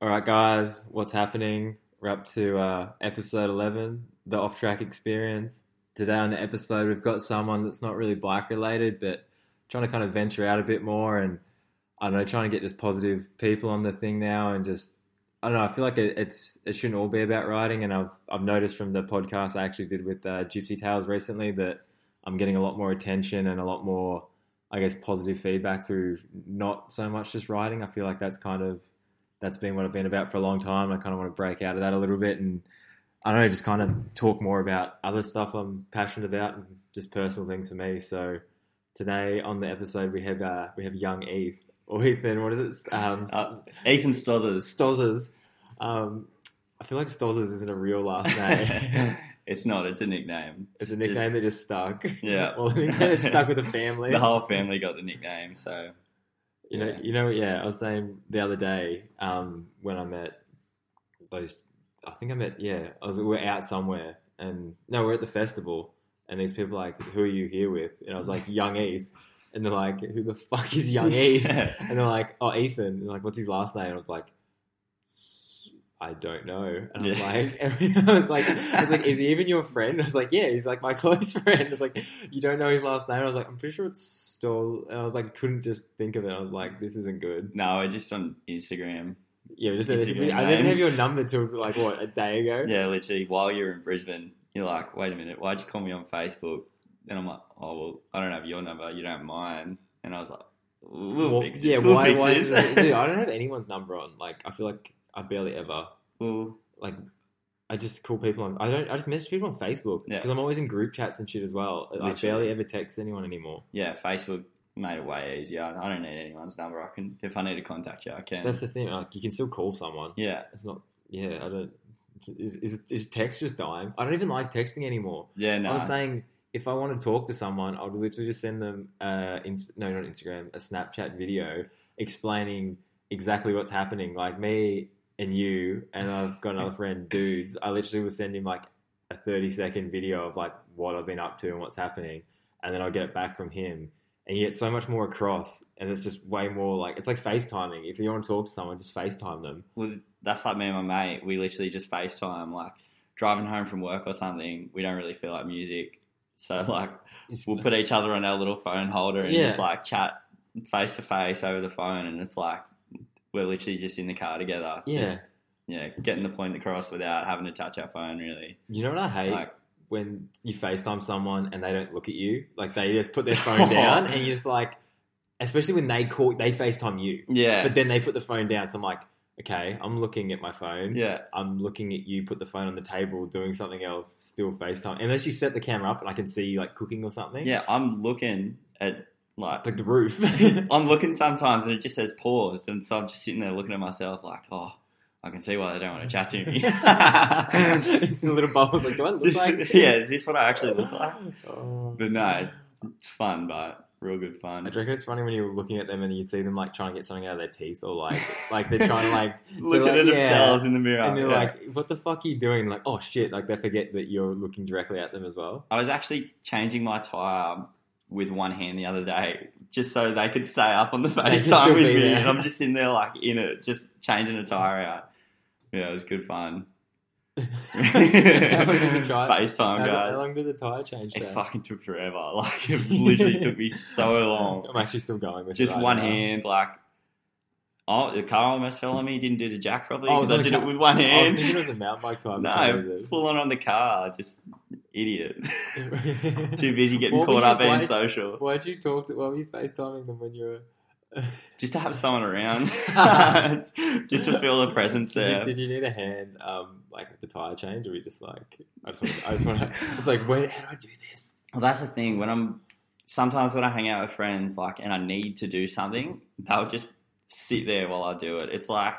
All right, guys, what's happening? We're up to uh, episode 11, the off track experience. Today on the episode, we've got someone that's not really bike related, but trying to kind of venture out a bit more and I don't know, trying to get just positive people on the thing now and just. I don't know. I feel like it, it's it shouldn't all be about riding, and I've I've noticed from the podcast I actually did with uh, Gypsy Tales recently that I'm getting a lot more attention and a lot more, I guess, positive feedback through not so much just riding. I feel like that's kind of that's been what I've been about for a long time. I kind of want to break out of that a little bit and I don't know, just kind of talk more about other stuff I'm passionate about and just personal things for me. So today on the episode we have uh, we have young Eve or Ethan. What is it? Um, Uh, Ethan Stothers. Stozzers. Um, I feel like Stozzers isn't a real last name. it's not. It's a nickname. It's a nickname that just stuck. Yeah. well, nickname stuck with the family. The whole family got the nickname. So You know, Yeah. you know, yeah. I was saying the other day um, when I met those. I think I met. Yeah, I was. We're out somewhere, and no, we're at the festival, and these people are like, "Who are you here with?" And I was like, "Young Eth," and they're like, "Who the fuck is Young Eth?" And they're like, "Oh, Ethan." And like, "What's his last name?" And I was like. "S- I don't know. And I was like, I was like, I was like, is he even your friend? I was like, yeah, he's like my close friend. I was like, you don't know his last name? I was like, I'm pretty sure it's Stoll. And I was like, couldn't just think of it. I was like, this isn't good. no, we're just on Instagram. Yeah, just Instagram I didn't have your number till like what a day ago. Yeah, literally. While you're in Brisbane, you're like, wait a minute, why'd you call me on Facebook? And I'm like, oh well, I don't have your number. You don't have mine. And I was like, we'll Well, fix this. yeah, we'll why? why it- dude, I don't have anyone's number on. Like, I feel like I barely ever well, like. I just call people on. I don't. I just message people on Facebook Yeah. because I'm always in group chats and shit as well. I barely ever text anyone anymore. yeah, Facebook made it way easier. I don't need anyone's number. I can, if I need to contact you, I can. That's the thing. Like, you can still call someone. yeah, It's not. Yeah, I don't. Is, is, is text just dying? I don't even like texting anymore. yeah, no. I was saying if I want to talk to someone, I would literally just send them uh, inst- no, not Instagram, a Snapchat video explaining exactly what's happening. Like me and you, and I've got another friend, dudes. I literally will send him like a thirty second video of like what I've been up to and what's happening, and then I'll get it back from him. And you get so much more across, and it's just way more like it's like FaceTiming. If you want to talk to someone, just FaceTime them. Well, that's like me and my mate. We literally just FaceTime, like driving home from work or something. We don't really feel like music, so like we'll put each other on our little phone holder and Yeah. just like chat face to face over the phone, and it's like we're literally just in the car together. yeah. just, yeah, getting the point across without having to touch our phone. Really, You know what I hate? like when you FaceTime someone and they don't look at you. Like they just put their phone down and you're just like especially when they call they FaceTime you. yeah, But then they put the phone down. So I'm like, okay, I'm looking at my phone. yeah, I'm looking at you put the phone on the table doing something else, still FaceTime. Unless you set the camera up and I can see you like cooking or something. yeah. I'm looking at like Like the roof. I'm looking sometimes and it just says paused, and so I'm just sitting there looking at myself like, oh, I can see why they don't want to chat to me. it's in little bubbles like, do I look like yeah, is this what I actually look like? Oh. But no, it's fun, but real good fun. I reckon it's funny when you're looking at them and you see them like trying to get something out of their teeth or like like they're trying to like Looking like, at yeah. themselves in the mirror. and they're yeah. like, "What the fuck are you doing?" Like, "Oh shit!" Like they forget that you're looking directly at them as well. I was actually changing my tire um, with one hand the other day, just so they could stay up on the FaceTime with me, there. and I'm just in there like in it, just changing a tire mm-hmm. out. Yeah, it was good fun. How long did you try? FaceTime, how, guys. how long did the tire change It fucking took forever. Like it literally took me so long. I'm actually still going with Just it right one now. hand, like oh, the car almost fell on me. Didn't do the jack properly Oh, because I on did a it with one hand. I was thinking it was a mountain bike some no, full on on the car. Just idiot. Too busy getting caught you- up in social. Why'd you talk to? Why were you FaceTiming them when you were? Just to have someone around. just to feel the presence Did you, there. did you need a hand, um, like with the tire change, or were you just like, I just want, to, I just want to. It's like, wait, how do I do this? Well, that's the thing. When I'm sometimes when I hang out with friends, like, and I need to do something, they'll just sit there while I do it. It's like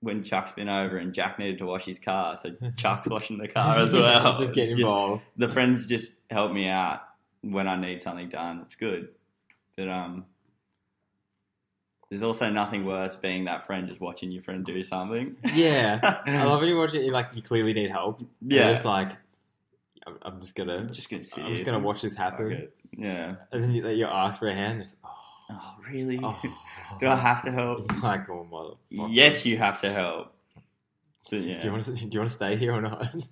when Chuck's been over and Jack needed to wash his car, so Chuck's washing the car as well. just It's get involved. the friends just help me out when I need something done. It's good, but um, there's also nothing worse being that friend just watching your friend do something. Yeah, I love when you watch it. Like you clearly need help. Yeah, it's like I'm, I'm just gonna, I'm just gonna. I'm just gonna watch this happen, it. Yeah, and then you, you ask for a hand. It's, oh, Oh, really? Oh. Do I have to help? You're oh, motherfucker. Yes, you have to help. Yeah. Do you want to? Do you want to stay here or not?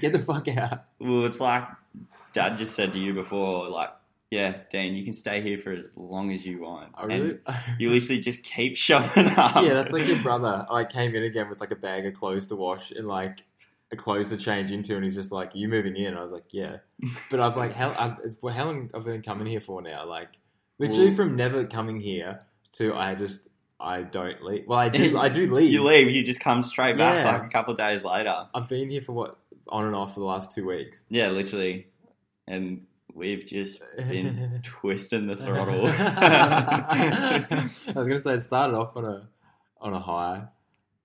Get the fuck out. well, it's like Dad just said to you before, like, yeah, Dan, you can stay here for as long as you want. I really. And you literally just keep shoving up. yeah, that's like your brother. I came in again with like a bag of clothes to wash and like clothes to change into, and he's just like, "You moving in?" I was like, "Yeah," but I'm like, "How? I've, it's, well, how long I've been coming here for now?" Like, literally Well- from never coming here to I just I don't leave. Well, I do. I do leave. You leave, you just come straight back Yeah. like a couple of days later. I've been here for what on and off for the last two weeks. Yeah, literally. And we've just been twisting the throttle. I was gonna say it started off on a on a high,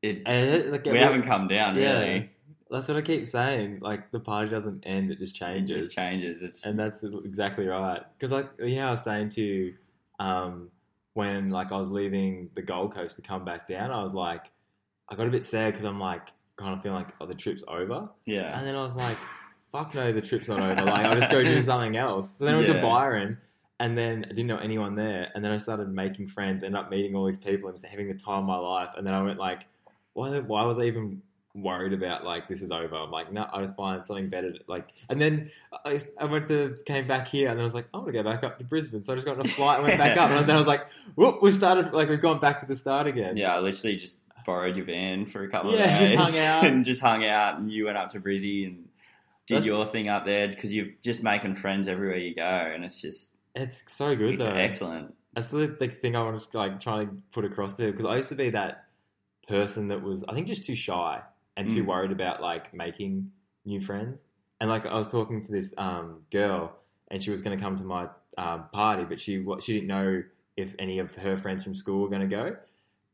it, it, like, we haven't come down, Yeah. really. That's what I keep saying. Like the party doesn't end; it just changes. It changes. just changes. It's and that's exactly right. Because like you know, I was saying to you, um, when like I was leaving the Gold Coast to come back down, I was like, I got a bit sad because I'm like kind of feeling like oh the trip's over, yeah. and then I was like, fuck no, the trip's not over. Like I'll just go do something else. So then I went to Byron. And then I didn't know anyone there, and then I started making friends, ended up meeting all these people, and just having the time of my life. And then I went like, why? Why was I even worried about like this is over? I'm like, no, I just find something better. Like, and then I, I went to came back here, and then I was like, I want to go back up to Brisbane, so I just got on a flight and went back up, and then I was like, whoop, we started like we've gone back to the start again. Yeah, I literally just borrowed your van for a couple Yeah, of just hung out. and just hung out, and you went up to Brizzy and did That's- your thing up there because you're just making friends everywhere you go, and it's just it's so good it's though. excellent. That's the thing I want to like try to put across there because I used to be that person that was I think just too shy and too Mm. worried about like making new friends. And like I was talking to this um, girl and she was going to come to my um, party, but she wa- she didn't know if any of her friends from school were going to go.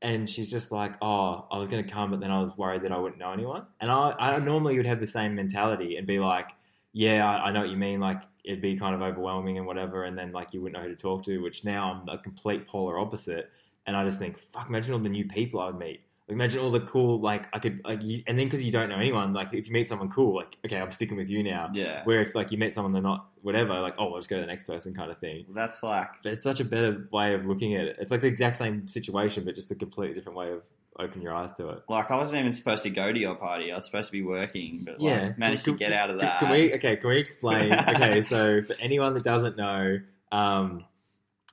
And she's just like, oh, I was going to come, but then I was worried that I wouldn't know anyone. And I, I normally would have the same mentality and be like, yeah, I, I know what you mean. Like, it'd be kind of overwhelming and whatever. And then, like, you wouldn't know who to talk to, which now I'm a complete polar opposite. And I just think, fuck, imagine all the new people I would meet. Like, imagine all the cool, like, I could, like, you, and then because you don't know anyone, like, if you meet someone cool, like, okay, I'm sticking with you now. Yeah, Where if, like, you met someone they're not, whatever, like, oh, I'll just go to the next person kind of thing. that's like But it's such a better way of looking at it. It's like the exact same situation, but just a completely different way of opening your eyes to it. like I wasn't even supposed to go to your party. I was supposed to be working, but like, Yeah, managed Can- to get out of that. Can we? Okay, can we explain? okay, so for anyone that doesn't know, um,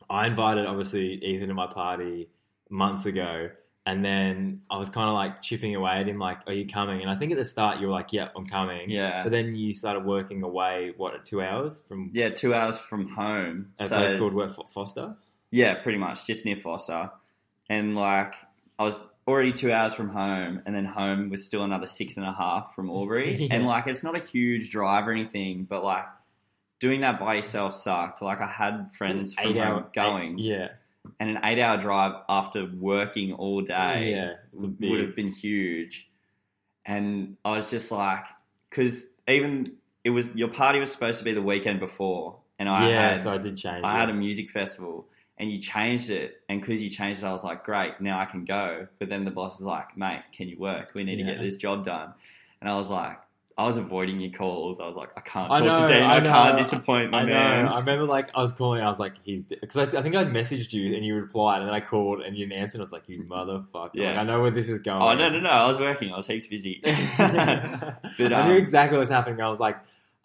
I invited obviously Ethan to my party months ago, and then I was kind of like chipping away at him, like, "Are you coming?" And I think at the start you were like, "Yep, I'm coming." Yeah, But then you started working away. What at two hours from yeah, two hours from home. a so place called Fo- Forster? yeah, pretty much just near Forster, and like I was already two hours from home, and then home was still another six and a half from Albury, Yeah. and like it's not a huge drive or anything, but like doing that by yourself sucked. Like I had friends from home going, yeah, and an eight-hour drive after working all day. yeah, a would have been huge. And I was just like, because even it was your party was supposed to be the weekend before, and I yeah. had so I did change. I it. had a music festival, and you changed it, and because you changed it, I was like, great, now I can go. But then the boss is like, mate, can you work? We need to get this job done. And I was like. I was avoiding your calls. I was like, I can't I talk know, to Dean. I I, can't disappoint my I know. man. I remember like I was calling. I was like, "He's," because I, I think I messaged you and you replied, and then I called and you didn't answer. And I was like, "You motherfucker!" Yeah. Like, I know where this is going. oh no, no, no! I was working. I was heaps busy. but I um, knew exactly what was happening. I was like,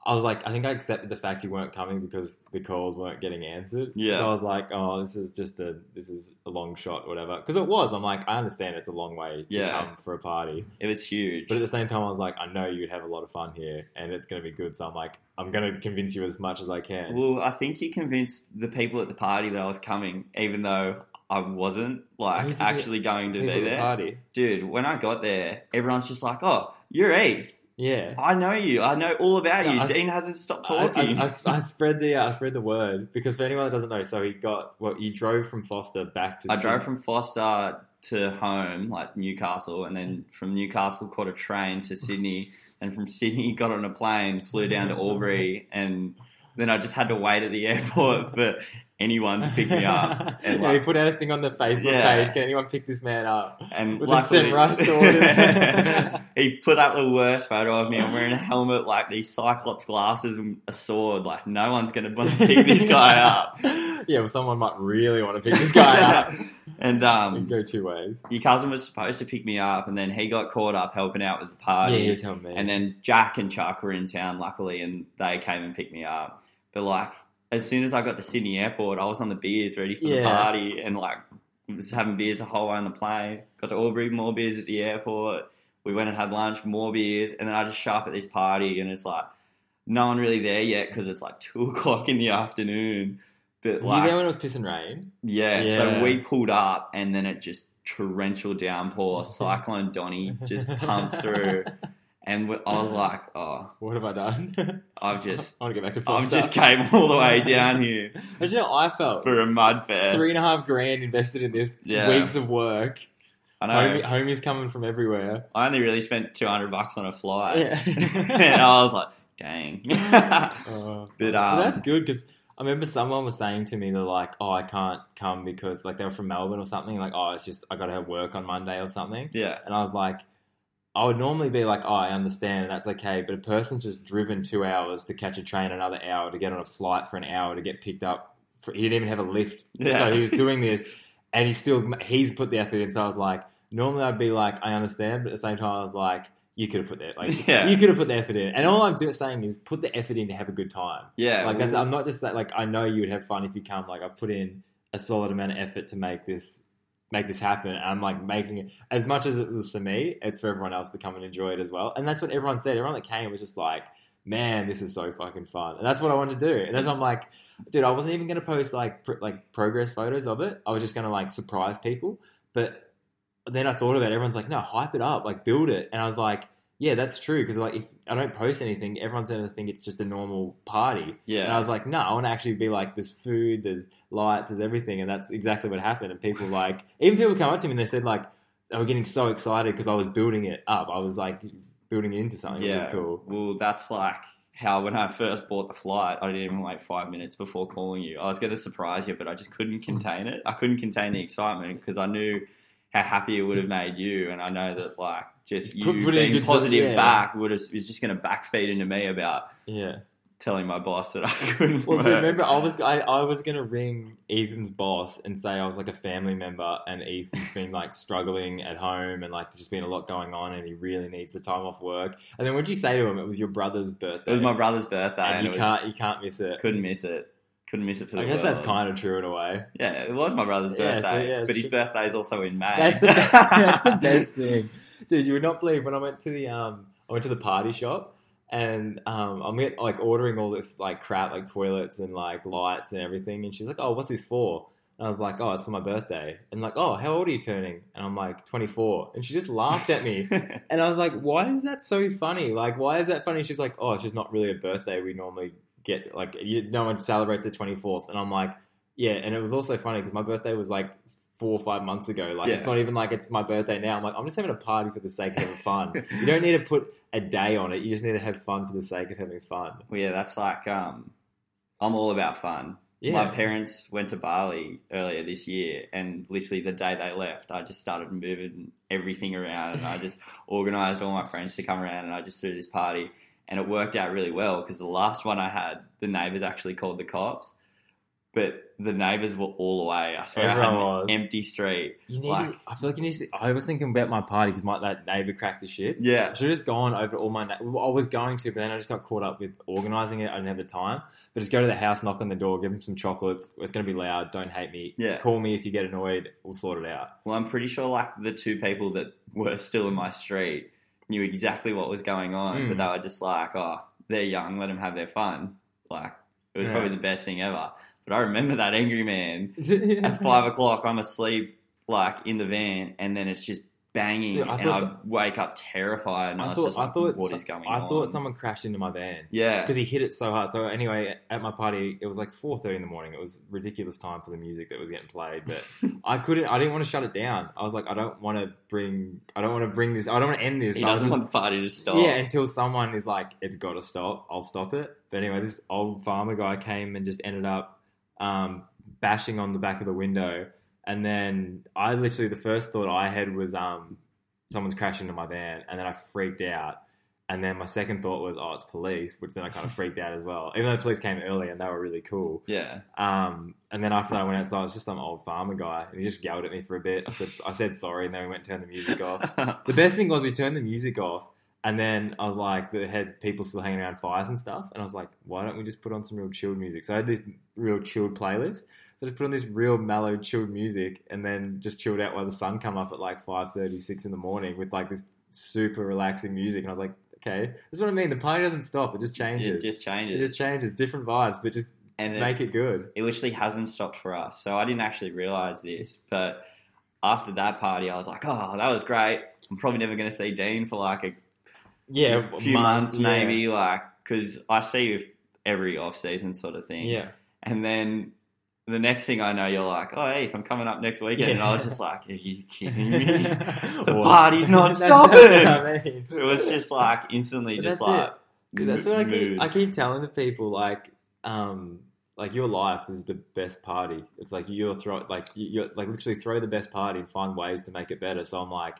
I was like, I think I accepted the fact you weren't coming because the calls weren't getting answered. Yeah. So I was like, oh, this is just a this is a long shot, whatever. Because it was. I'm like, I understand it's a long way to Yeah. come for a party, it was huge. but at the same time, I was like, I know you'd have a lot of fun here, and it's going to be good. So I'm like, I'm going to convince you as much as I can. Well, I think you convinced the people at the party that I was coming, even though I wasn't like used to get actually going to be there. party. Dude, when I got there, everyone's just like, "Oh, you're Eve. Yeah. I know you. I know all about Yeah, you." I- Dean hasn't stopped talking. I, I, I spread the I spread the word because for anyone that doesn't know, so he got well, he drove from Forster back to. I Syd- drove from Forster to home, like Newcastle, and then from Newcastle caught a train to Sydney, and from Sydney got on a plane, flew down to Albury, and then I just had to wait at the airport for anyone to pick me up. And yeah, he like, put out a thing on the Facebook Yeah. page. Can anyone pick this man up? and with a luckily, samurai sword. he put up the worst photo of me. I'm wearing a helmet, like these Cyclops glasses, and a sword. Like no one's gonna want to pick this guy up. yeah, well, someone might really want to pick this guy up. And It um, go two ways. your cousin was supposed to pick me up, and then he got caught up helping out with the party. yeah, he's helped me. And then Jack and Chuck were in town, luckily, and they came and picked me up. But like, as soon as I got to Sydney Airport, I was on the beers ready for the party, and like, was having beers the whole way on the plane. Got to Albury, more beers at the airport. We went and had lunch, more beers, and then I just show up at this party, and it's like no one really there yet because it's like two o'clock in the afternoon. But Were like, you there when it was pissing rain? yeah, Yeah. so we pulled up, and then it just torrential downpour, Cyclone Donny just pumped through, and I was like, oh, What have I done? I've just I want to get back to I've just came all the way down here But you know, I felt for a mud fest. three and a half grand invested in this Yeah. weeks of work. I know. Homie, homies coming from everywhere. I only really spent two hundred bucks on a flight, Yeah. and I was like, dang. Oh. But, um, that's good because I remember someone was saying to me, they're like, "Oh, I can't come because like they were from Melbourne or something." Like, "Oh, it's just I got to have work on Monday or something." yeah, And I was like, I would normally be like, "Oh, I understand, and that's okay." But a person's just driven two hours to catch a train, another hour to get on a flight for an hour to get picked up. For, he didn't even have a lift, Yeah. so he was doing this, and he still he's put the effort in. So I was like, normally I'd be like, I understand, but at the same time, I was like. You could have put that, like Yeah. you could have put the effort in, and all I'm doing, saying is put the effort in to have a good time. yeah. Like well, I'm not just that, like I know you would have fun if you come. Like I've put in a solid amount of effort to make this make this happen. And I'm like making it as much as it was for me. It's for everyone else to come and enjoy it as well. And that's what everyone said. Everyone that came was just like, man, this is so fucking fun. And that's what I wanted to do. And that's I'm like, dude, I wasn't even gonna post like pr- like progress photos of it. I was just gonna like surprise people. But then I thought about it. Everyone's like, no, hype it up, like build it. And I was like. Yeah, that's true. Because like, if I don't post anything, everyone's gonna think it's just a normal party. Yeah. And I was like, no, I want to actually be like, there's food, there's lights, there's everything, and that's exactly what happened. And people like, even people come up to me and they said like, they were getting so excited because I was building it up. I was like building it into something, which yeah. is cool. Well, that's like how when I first bought the flight, I didn't even wait five minutes before calling you. I was going to surprise you, but I just couldn't contain it. I couldn't contain the excitement because I knew how happy it would have made you, and I know that like just you Put- putting being positive stuff- yeah. back would have, just going to backfeed into me about Yeah. telling my boss that I couldn't Well, remember, I was I, I was gonna ring Ethan's boss and say I was like a family member, and Ethan's been like struggling at home, and like there's just been a lot going on, and he really needs the time off work. And then what'd you say to him? It was your brother's birthday. it was my brother's birthday, and and you was, can't you can't miss it. couldn't miss it. Couldn't miss it for the I guess that's kind of true in a way. Yeah, it was my brother's Yeah, so, birthday, yeah, but his birthday is also in May. That's the that's the best thing, dude. You would not believe when I went to the um I went to the party shop and um I'm get, like ordering all this like crap like toilets and like lights and everything and she's like oh what's this for? And I was like oh it's for my birthday. And like oh how old are you turning? And I'm like 24 and she just laughed at me. And I was like why is that so funny? Like why is that funny? She's like oh it's just not really a birthday we normally get like you, no one celebrates the 24th and I'm like yeah. And it was also funny because my birthday was like four or five months ago. Like Yeah. it's not even like it's my birthday now. I'm like I'm just having a party for the sake of having fun. you don't need to put a day on it. You just need to have fun for the sake of having fun. Well, yeah, that's like um, I'm all about fun. Yeah. My parents went to Bali earlier this year, and literally the day they left, I just started moving everything around, and I just organised all my friends to come around, and I just threw this party, and it worked out really well because the last one I had, the neighbours actually called the cops, but the neighbours were all away. I swear, I had an was. empty street. You need. Like- to, I feel like you need. To, I was thinking about my party because my that neighbor cracked the shit. Yeah, I should have just gone over to all my. Na- well, I was going to, but then I just got caught up with organising it. I didn't have the time. But just go to the house, knock on the door, give them some chocolates. It's going to be loud. Don't hate me. Yeah. Call me if you get annoyed. We'll sort it out. Well, I'm pretty sure like the two people that were still in my street knew exactly what was going on, Mm. but they were just like, "Oh, they're young, let them have their fun." Like it was Yeah. probably the best thing ever. But I remember that angry man at five o'clock. I'm asleep, like in the van, and then it's just banging, Dude, I and I so- wake up terrified, and I, I thought. just I thought. "What so- is going I on?" thought someone crashed into my van. yeah, because he hit it so hard. So anyway, at my party, it was like four thirty in the morning. It was ridiculous time for the music that was getting played, but I couldn't. I didn't want to shut it down. I was like, I don't want to bring. I don't want to bring this. I don't want to end this. he I doesn't just- want the party to stop. Yeah, until someone is like, it's got to stop. I'll stop it. But anyway, this old farmer guy came and just ended up um, bashing on the back of the window, and then I literally the first thought I had was um someone's crashed into my van, and then I freaked out. And then my second thought was, oh, it's police, which then I kind of freaked out as well. Even though the police came early and they were really cool. Yeah. Um, and then after I went outside, it was just some old farmer guy, and he just yelled at me for a bit. I said, I said sorry, and then we went and turned the music off. The best thing was we turned the music off, and then I was like, they had people still hanging around fires and stuff, and I was like, why don't we just put on some real chilled music? So I had this real chilled playlist. So I just put on this real mellow, chilled music, and then just chilled out while the sun come up at like 5.30, 6 in the morning with like this super relaxing music. And I was like, okay, this is what I mean. The party doesn't stop; it just changes. it just changes. It just changes, different vibes, but just and it, make it good. it literally hasn't stopped for us. So I didn't actually realize this, but after that party, I was like, oh, that was great. I'm probably never going to see Dean for like a Yeah, few months, yeah. maybe, like because I see you every off season sort of thing. Yeah, And then the next thing I know, you're like, oh, hey, if I'm coming up next weekend. And I was just like, are you kidding me? the party's not stopping. I mean. It was just like instantly But just that's like. Dude, that's what I keep. I keep telling the people like um like your life is the best party. It's like you're throw like you're like literally throw the best party and find ways to make it better. So I'm like,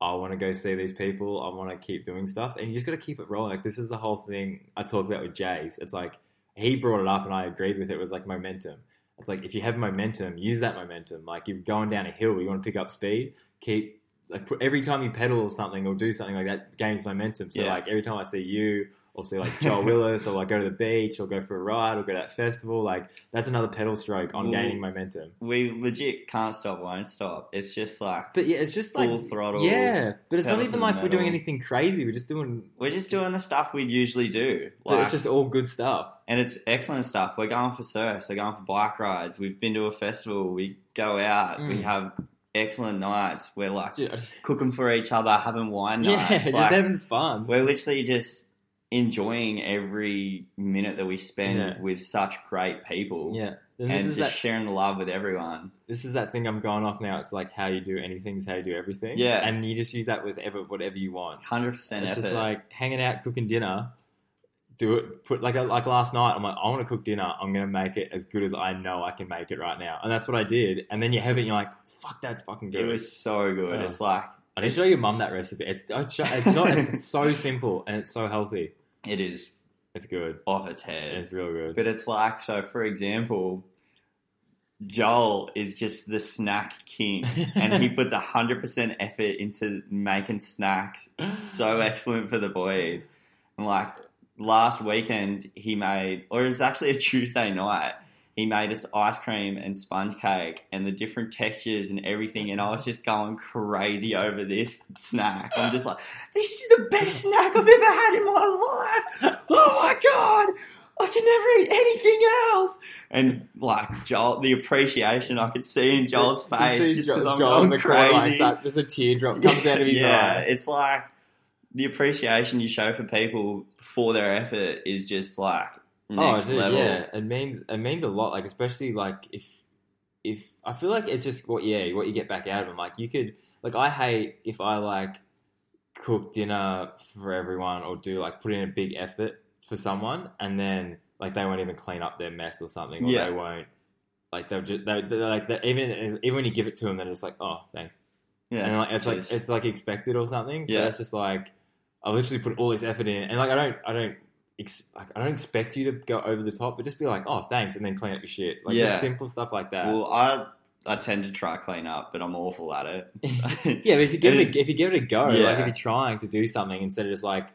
I want to go see these people. I want to keep doing stuff, and you just got to keep it rolling. Like this is the whole thing I talk about with Jace. It's like he brought it up, and I agreed with it. It was like momentum. It's like if you have momentum, use that momentum. Like you're going down a hill, you want to pick up speed. Keep like every time you pedal or something or do something like that, gains momentum. So Yeah. like every time I see you or see like Joel Willis or like go to the beach or go for a ride or go to that festival, like that's another pedal stroke on Well, gaining momentum. we legit can't stop, won't stop. It's just like But yeah, it's just like full throttle. yeah, but it's not even like we're doing anything crazy. We're just doing. We're just doing the stuff we'd usually do. Like, it's just all good stuff. and it's excellent stuff. We're going for surfs. We're going for bike rides. We've been to a festival. We go out. We Mm. have excellent nights. We're like just, cooking for each other, having wine yeah, nights. just having fun. we're literally just enjoying every minute that we spend Yeah. with such great people. Yeah, and And this is just that. sharing the love with everyone. This is that thing I'm going off now. It's like how you do anything is how you do everything. Yeah. and you just use that with ever whatever you want. Hundred percent It's effort. just like hanging out, cooking dinner. Do it. Put like uh, like last night. I'm like, I want to cook dinner. I'm gonna make it as good as I know I can make it right now, and that's what I did. And then you have it, and you're like, fuck, that's fucking good. it was so good. Yeah. It's like I need to show your mum that recipe. It's it's, it's not. It's so simple and it's so healthy. It is It's good. off its head. It's real good. But it's like, so for example, Joel is just the snack king, and he puts hundred percent effort into making snacks so excellent for the boys. And like last weekend, he made, or it was actually a Tuesday night. He made us ice cream and sponge cake and the different textures and everything, and I was just going crazy over this snack. I'm just like, this is the best snack I've ever had in my life. Oh my god, I can never eat anything else. And like Joel, the appreciation I could see in Joel's face just because I'm Joel going the crazy. up, just a teardrop comes out of his yeah, eye. it's like the appreciation you show for people for their effort is just like Oh, next oh, dude, level. yeah, it means it means a lot. Like especially like if if I feel like it's just what yeah what you get back out of them. Like you could like I hate if I like cook dinner for everyone or do like put in a big effort for someone and then like they won't even clean up their mess or something or Yeah. they won't like they'll just they they're like they even even when you give it to them they're just like oh thanks Yeah, and like it's like it's like expected or something. Yeah. But it's just like I literally put all this effort in, and like I don't, I don't, ex- like, I don't expect you to go over the top, but just be like, oh, thanks, and then clean up your shit. Like Yeah. just simple stuff like that. well, I I tend to try clean up, but I'm awful at it. yeah, but if you give It it, is- a, if you give it a go, Yeah. like if you're trying to do something instead of just like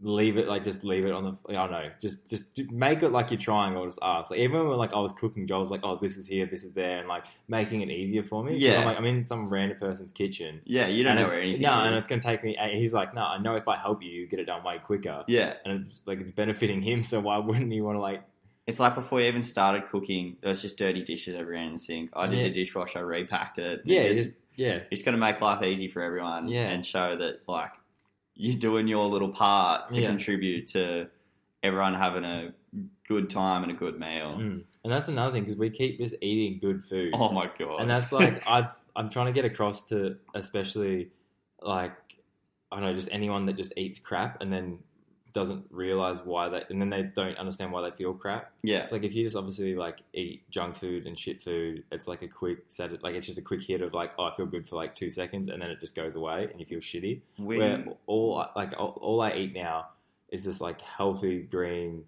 leave it, like just leave it on the, I don't know, just just make it like you're trying or just ask. Like even when like I was cooking, Joel was like, oh, this is here, this is there, and like making it easier for me. Yeah. I'm like I'm in some random person's kitchen. Yeah, you don't know where anything No, is. and it's gonna take me. and He's like, no, I know if I help you, you get it done way quicker. yeah, And it's like it's benefiting him, so why wouldn't you want to like? it's like before you even started cooking, there was just dirty dishes everywhere in the sink. I did Yeah. the dishwasher, I repacked it. Yeah, It just, just yeah, it's going to make life easy for everyone Yeah. and show that like you're doing your little part to Yeah. contribute to everyone having a good time and a good meal. Mm. and that's another thing because we keep just eating good food. Oh my god! and that's like I've, I'm trying to get across to especially like I don't know just anyone that just eats crap and then doesn't realize why they, and then they don't understand why they feel crap. yeah, It's like if you just obviously like eat junk food and shit food, it's like a quick set, like it's just a quick hit of like, oh, I feel good for like two seconds, and then it just goes away, and you feel shitty. Where all like all, all I eat now is this like healthy green,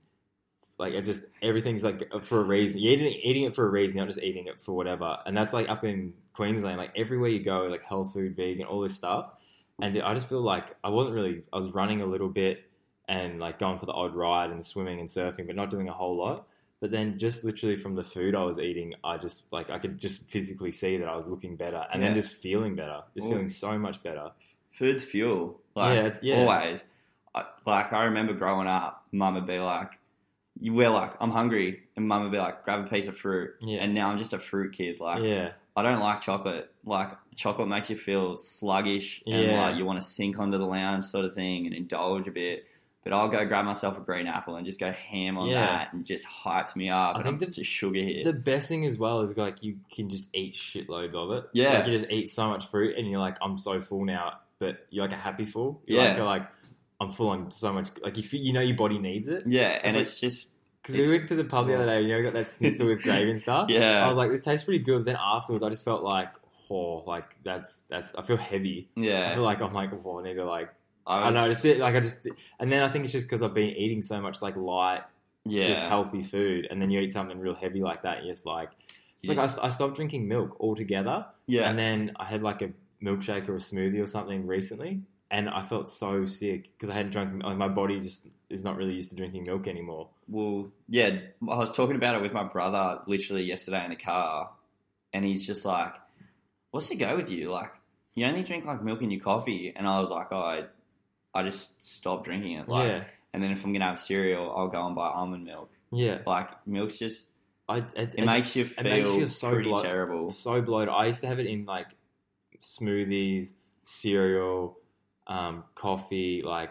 like it just everything's like for a reason. You're eating, eating it for a reason, not just eating it for whatever. And that's like up in Queensland, like everywhere you go, like health food, vegan, all this stuff. And I just feel like I wasn't really. I was running a little bit and like going for the odd ride and swimming and surfing, but not doing a whole lot. But then just literally from the food I was eating, I just like I could just physically see that I was looking better, and then just feeling better, just Ooh. feeling so much better. food's fuel. Like Yeah, it's- yeah. always. I, like I remember growing up, mum would be like, "You were like, I'm hungry," and mum would be like, "Grab a piece of fruit." Yeah. And now I'm just a fruit kid. Like yeah, I don't like chocolate. Like chocolate makes you feel sluggish and Yeah. like you want to sink onto the lounge sort of thing and indulge a bit. But I'll go grab myself a green apple and just go ham on Yeah. that and just hypes me up. I think I'm the- a sugar hit. The best thing as well is like you can just eat shitloads of it. Yeah. like you just eat so much fruit, and you're like, I'm so full now, but you're like a happy full. You're Yeah. like, you're like I'm full on so much. Like you, feel, you know, your body needs it. yeah, and like- it's just Because we went to the pub the other day, you know, we got that schnitzel with gravy and stuff. Yeah. I was like, this tastes pretty good. But then afterwards, I just felt like, oh, like that's that's. I feel heavy. I yeah. feel like I'm like, oh, I need to like. I I know, was- just did, like I just, and then I think it's just because I've been eating so much like light, yeah. just healthy food, and then you eat something real heavy like that, and you're just like, it's You like I, I stopped drinking milk altogether, yeah. and then I had like a milkshake or a smoothie or something recently, and I felt so sick because I hadn't drunk. Like my body just is not really used to drinking milk anymore. Well, yeah, I was talking about it with my brother literally yesterday in the car, and he's just like, "What's the go with you? Like, you only drink like milk in your coffee." And I was like, "Oh, I, I just stopped drinking it." Like, yeah, and then if I'm gonna have cereal, I'll go and buy almond milk. yeah. Like, milk's just I it, it makes you feel, makes you feel so pretty blo- terrible. so bloated. I used to have it in like smoothies, cereal, um, coffee. Like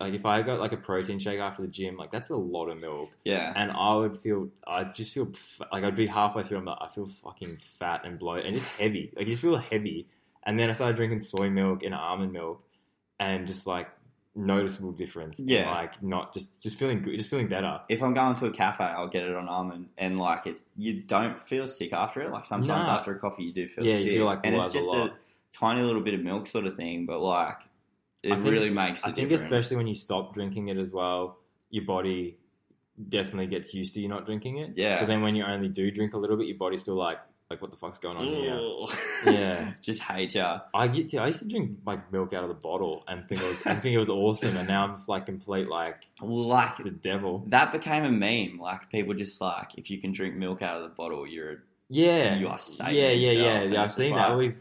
like if I got like a protein shake after the gym, like that's a lot of milk, Yeah, and I would feel I'd just feel like I'd be halfway through. I'm like I feel fucking fat and bloated and just heavy. Like you just feel heavy. And then I started drinking soy milk and almond milk, and just like noticeable difference. Yeah. like not just just feeling good, just feeling better. if I'm going to a cafe, I'll get it on almond, and like it's you don't feel sick after it. Like sometimes after a coffee, you do feel Yeah, sick, you feel like and it's over a just a tiny little bit of milk sort of thing, but like it really makes a I think difference. especially when you stop drinking it as well, your body definitely gets used to you not drinking it. Yeah. So then when you only do drink a little bit, your body's still like, like what the fuck's going on here? Yeah. just hate ya. I get to, I used to drink like milk out of the bottle and think it was, I think it was awesome, and now I'm just like complete like Like the devil. that became a meme. Like people just like if you can drink milk out of the bottle, you're Yeah. You are Satan Yeah, yeah, himself, yeah. and yeah I've seen like- that. All these,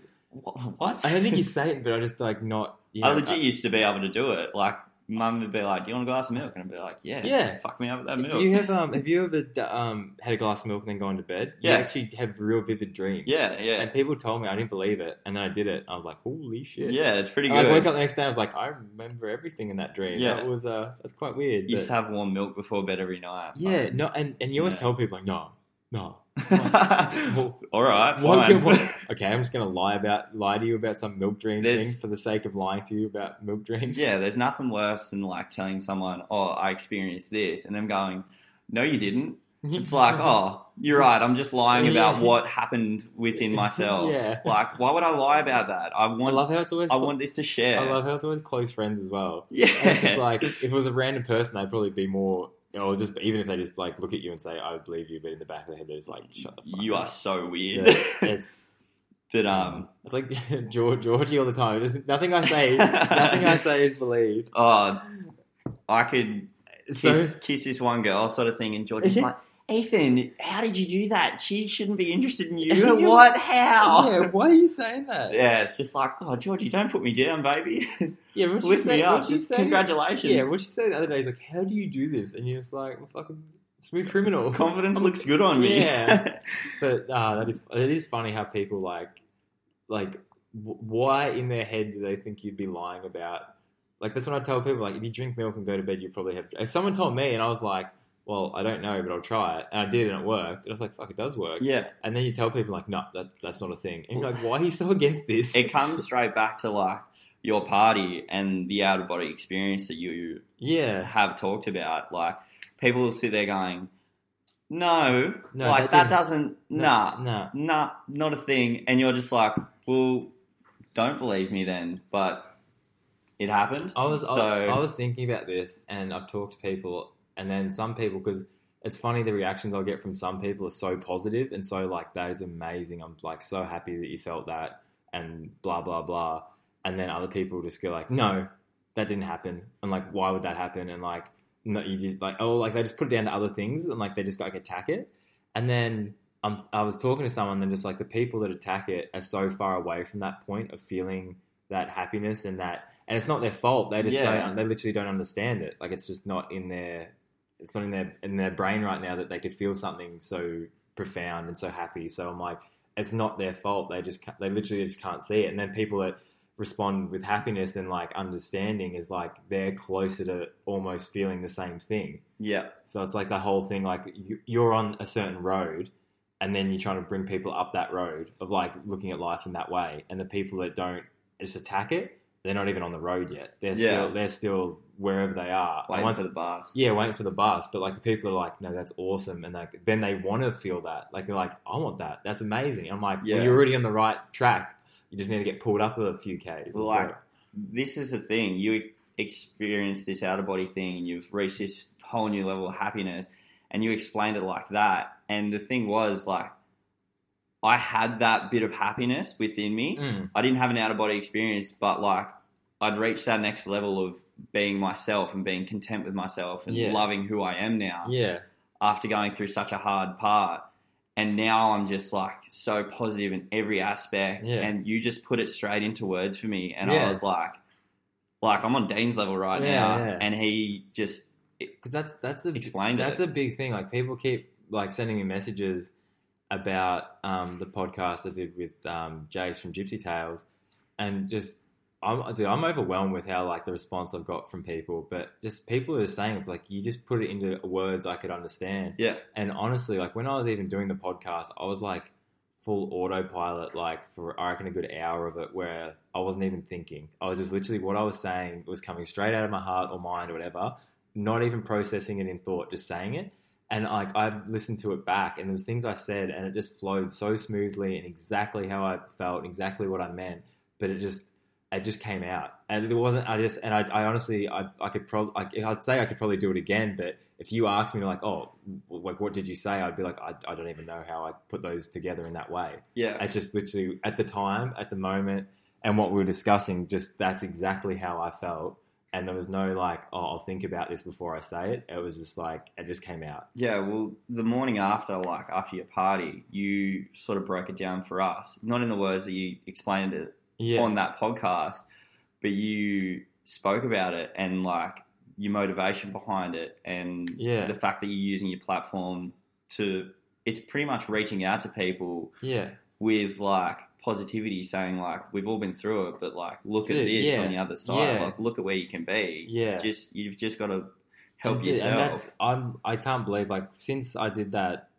what? I don't think he's Satan, but I just like not. Yeah, I legit uh, used to be able to do it. Like mum would be like, "Do you want a glass of milk?" And I'd be like, "Yeah, Yeah. fuck me up with that Do milk." you have um have you ever um had a glass of milk and then gone to bed? You Yeah. actually have real vivid dreams. yeah, yeah, And people told me I didn't believe it, and then I did it. I was like, "Holy shit!" yeah. It's pretty And I woke up the next day. And I was like, "I remember everything in that dream." Yeah. that was uh, that's quite weird. You but- to have warm milk before bed every night. yeah, no, and and you always Yeah. tell people like, "No, no." Well, All right, Won't fine. get one- okay, I'm just gonna lie about lie to you about some milk dream There's- thing for the sake of lying to you about milk dreams. Yeah, there's nothing worse than like telling someone, "Oh, I experienced this," and them going, "No, you didn't." It's like, "Oh, you're right. I'm just lying about Yeah. what happened within myself." Yeah. Like, why would I lie about that? I I want, love how it's always. I clo- want this to share. I love how it's always close friends as well. yeah, And it's just like if it was a random person, they'd probably be more, or just even if they just like look at you and say, "I believe you," but in the back of their head, they're just like, "Shut the fuck you up." are so weird. Yeah, it's but um, it's like George, Georgie all the time. Just nothing I say, nothing I say is believed. oh, I could kiss, So kiss this one girl, sort of thing, and George is like, Ethan, how did you do that? She shouldn't be interested in you. What? How? yeah, why are you saying that? Yeah, it's just like, oh, Georgie, don't put me down, baby. Yeah, what say? me up. What she Just say? Congratulations. Yeah, what she said the other day is like, "How do you do this?" And you're just like, well, "Fucking smooth criminal." Confidence looks good on me. Yeah. But uh, that is it is funny how people like like w- why in their head do they think you'd be lying about like that's what I tell people like if you drink milk and go to bed you probably have if someone told me and I was like well I don't know but I'll try it and I did and it worked and I was like fuck it does work yeah. and then you tell people like no that that's not a thing and you're like why are you so against this It comes straight back to like your party and the out of body experience that you Yeah. have talked about. Like people will sit there going, "No, No, like that that, doesn't, nah, Nah. nah, not a thing." And you're just like, "Well, don't believe me then." But it happened. I was so I, I was thinking about this, and I've talked to people, and then some people because it's funny the reactions I'll get from some people are so positive and so like that is amazing. I'm like so happy that you felt that, and blah blah blah. And then other people just go like, no, that didn't happen, and like why would that happen? And like no, you just like oh like they just put it down to other things, and like they just like attack it. And then um, I was talking to someone, and just like the people that attack it are so far away from that point of feeling that happiness and that and it's not their fault. They just Yeah. don't. They literally don't understand it. Like it's just not in their. It's not in their in their brain right now that they could feel something so profound and so happy. So I'm like, it's not their fault. They just they literally just can't see it. And then people that respond with happiness and like understanding is like they're closer to almost feeling the same thing. yeah, So it's like the whole thing. Like you, you're on a certain road, and then you're trying to bring people up that road of like looking at life in that way. And the people that don't just attack it, they're not even on the road yet. They're Yeah. still they're still wherever they are. Waiting once- for the bus. yeah, waiting for the bus. But like the people are like, no, that's awesome, and like then they want to feel that. Like they're like, I want that. That's amazing. I'm like, Yeah. well, you're already on the right track. You just need to get pulled up a few k's. Like this is the thing. You experienced this out of body thing, and you've reached this whole new level of happiness, and you explained it like that. And the thing was, like, I had that bit of happiness within me. Mm, I didn't have an out of body experience, but like, I'd reached that next level of being myself and being content with myself and Yeah. loving who I am now yeah, after going through such a hard part. And now I'm just like so positive in every aspect. Yeah. And you just put it straight into words for me. And Yeah. I was like, like I'm on Dean's level right Yeah, now. And he just, because that's that's a Explained that's it. a big thing. Like people keep like sending me messages about um, the podcast I did with um, Jace from Gypsy Tales, and just I'm dude, I'm overwhelmed with how like the response I've got from people. But just people are saying it's like you just put it into words I could understand. yeah, And honestly, like when I was even doing the podcast, I was like full autopilot, like for I reckon a good hour of it, where I wasn't even thinking. I was just literally what I was saying was coming straight out of my heart or mind or whatever, not even processing it in thought, just saying it. And like I listened to it back, and there was things I said, and it just flowed so smoothly and exactly how I felt, exactly what I meant. But it just it just came out, and it wasn't. I just and I, I honestly, I, I could probably, I'd say I could probably do it again. But if you asked me like, oh, like what did you say? I'd be like, I, I don't even know how I put those together in that way. yeah, It's just literally at the time, at the moment, and what we were discussing. Just that's exactly how I felt, and there was no like, oh, I'll think about this before I say it. It was just like it just came out. yeah. Well, the morning after, like after your party, you sort of broke it down for us, not in the words that you explained it Yeah, on that podcast, but you spoke about it and like your motivation behind it and Yeah. the fact that you're using your platform to it's pretty much reaching out to people yeah, with like positivity saying like we've all been through it but like look at this yeah. on the other side Yeah. like look at where you can be yeah. just you've just got to help And yourself And that's I'm I can't believe like since I did that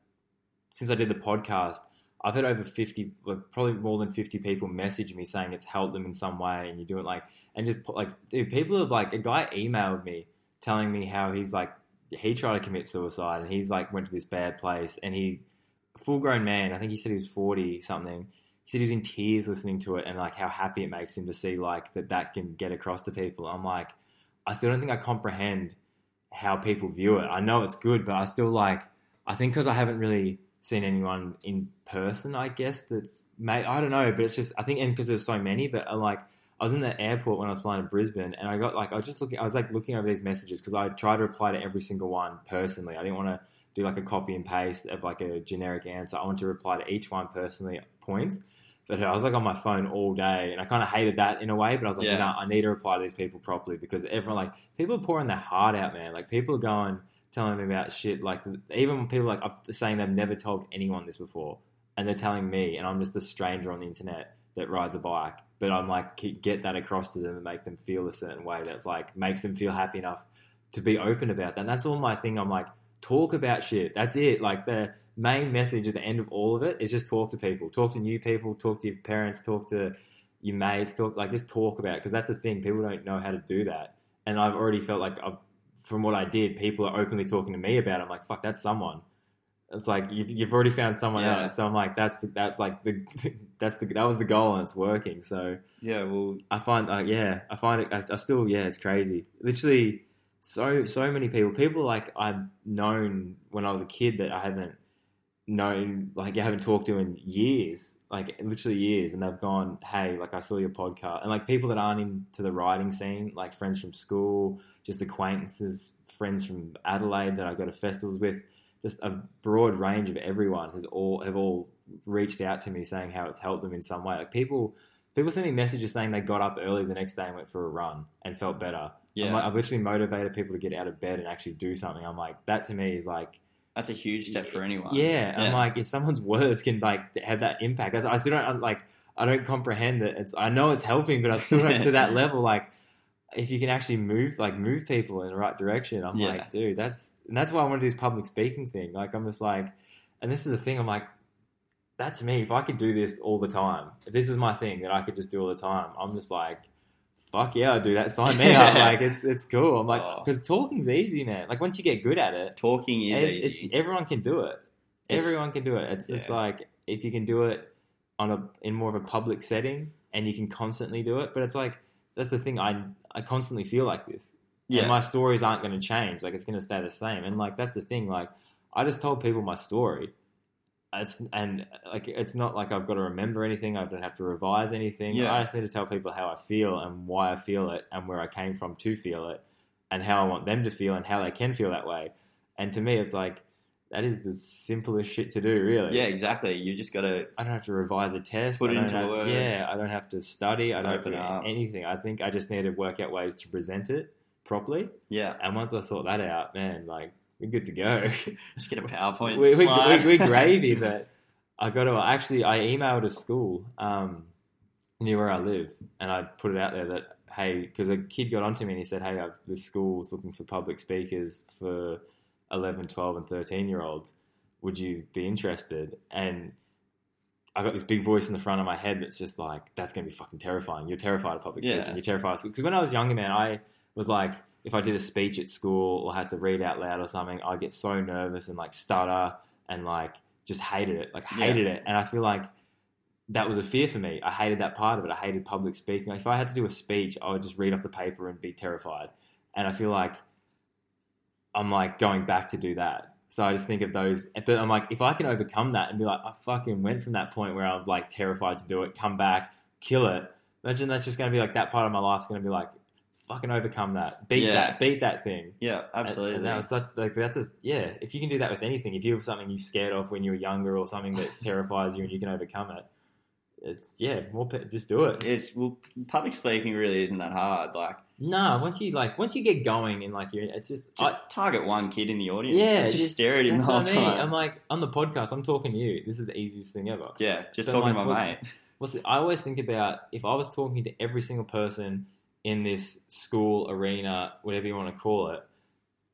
since I did the podcast, I've had over fifty like probably more than fifty people message me saying it's helped them in some way and you do it like and just like dude, people have like a guy emailed me telling me how he's like he tried to commit suicide and he's like went to this bad place and he full grown man, I think he said he was forty something. He said he's in tears listening to it and like how happy it makes him to see like that that can get across to people. I'm like, I still don't think I comprehend how people view it. I know it's good, but I still like. I think because I haven't really seen anyone in person, I guess that's. May, I don't know, but it's just I think and because there's so many, but I like I was in the airport when I was flying to Brisbane, and I got like I was just looking. I was like looking over these messages because I tried to reply to every single one personally. I didn't want to do like a copy and paste of like a generic answer. I wanted to reply to each one personally points. But I was like on my phone all day, and I kind of hated that in a way. But I was like, Yeah. no, I need to reply to these people properly because everyone like people are pouring their heart out, man. Like people are going telling me about shit. Like even people like saying they've never told anyone this before, and they're telling me, and I'm just a stranger on the internet that rides a bike. But I'm like get that across to them and make them feel a certain way that like makes them feel happy enough to be open about that. And that's all my thing. I'm like talk about shit. That's it. Like the main message at the end of all of it is just talk to people, talk to new people, talk to your parents, talk to your mates, talk like just talk about because that's the thing. People don't know how to do that, and I've already felt like I've from what I did, people are openly talking to me about it. I'm like, fuck, that's someone. It's like you've, you've already found someone Yeah. else. So I'm like, that's the, that like the that's the that was the goal and it's working. So Yeah, well, I find, uh, yeah, I find it. I, I still, yeah, it's crazy. Literally, so so many people. People like I've known when I was a kid that I haven't known, like I haven't talked to in years, like literally years, and they've gone, hey, like I saw your podcast, and like people that aren't into the riding scene, like friends from school, just acquaintances, friends from Adelaide that I go to festivals with. Just a broad range of everyone has all have all reached out to me saying how it's helped them in some way. Like people people send me messages saying they got up early the next day and went for a run and felt better. yeah, I'm like, I've literally motivated people to get out of bed and actually do something. I'm like, that to me is like, that's a huge step for anyone. yeah. I'm like, if someone's words can like have that impact, I still don't I'm like, I don't comprehend that. It's, I know it's helping, but I'm still not to that level. Like, if you can actually move, like, move people in the right direction, I'm Yeah. like, dude, that's, and that's why I want to do this public speaking thing. Like, I'm just like, and this is the thing. I'm like, that's me. If I could do this all the time, if this is my thing that I could just do all the time, I'm just like, fuck yeah, I'll do that. Sign me up. Like it's it's cool. I'm like, Oh. because talking's easy, man. Like once you get good at it, talking is it's, easy. it's everyone can do it. It's- everyone can do it. It's just like if you can do it on a in more of a public setting and you can constantly do it. But it's like that's the thing. I I constantly feel like this. yeah, And my stories aren't going to change. Like it's going to stay the same. And like that's the thing. Like I just told people my story. It's and like it's not like I've got to remember anything. I don't have to revise anything. Yeah. I just need to tell people how I feel and why I feel it and where I came from to feel it and how I want them to feel and how they can feel that way. And to me, it's like that is the simplest shit to do. Really. yeah, exactly. You just got to I don't have to revise a test. Put it into have, words. Yeah, I don't have to study. I don't have to do anything. I think I just need to work out ways to present it properly. yeah, And once I sort that out, man, like we're good to go. just get a PowerPoint. we, we, slide. we, we're gravy, but I got to actually. I emailed a school um, near where I live, and I put it out there that hey, because a kid got onto me and he said, hey, I've, this school's looking for public speakers for 11, 12, and 13 year olds. Would you be interested? And I got this big voice in the front of my head that's just like, that's going to be fucking terrifying. You're terrified of public Yeah. speaking. You're terrified. Because when I was younger, man, I was like, if I did a speech at school or had to read out loud or something, I'd get so nervous and like stutter and like just hated it. Like Yeah. hated it. And I feel like that was a fear for me. I hated that part of it. I hated public speaking. Like if I had to do a speech, I would just read off the paper and be terrified. And I feel like I'm like going back to do that. So I just think of those. But I'm like, if I can overcome that and be like, I fucking went from that point where I was like terrified to do it, come back, kill it. Imagine that's just going to be like that part of my life's going to be like, fucking overcome that, beat Yeah. that, beat that thing. yeah, absolutely. And that was such like that's just yeah. If you can do that with anything, if you have something you're scared of when you were younger or something that terrifies you and you can overcome it, it's yeah, more pe- just do it. it's well, public speaking really isn't that hard. Like, No, once you like once you get going and like you're, it's just, just I, target one kid in the audience. yeah, just, just- stare at him the whole I mean. time. I'm like on the podcast, I'm talking to you. This is the easiest thing ever. yeah, just So, talking like, to my what- mate. Well, see, I always think about if I was talking to every single person in this school arena, whatever you want to call it,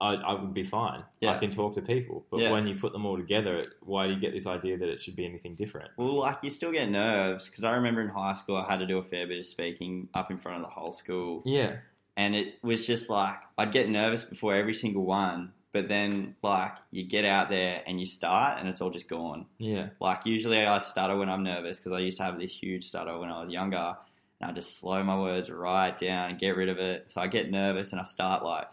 I, I would be fine. Yeah. I can talk to people. But Yeah. when you put them all together, why do you get this idea that it should be anything different? Well, like you still get nerves because I remember in high school I had to do a fair bit of speaking up in front of the whole school, Yeah. And it was just like I'd get nervous before every single one, but then like you get out there and you start, and it's all just gone. Yeah. Like usually I stutter when I'm nervous because I used to have this huge stutter when I was younger, and I just slow my words right down and get rid of it. So I get nervous and I start like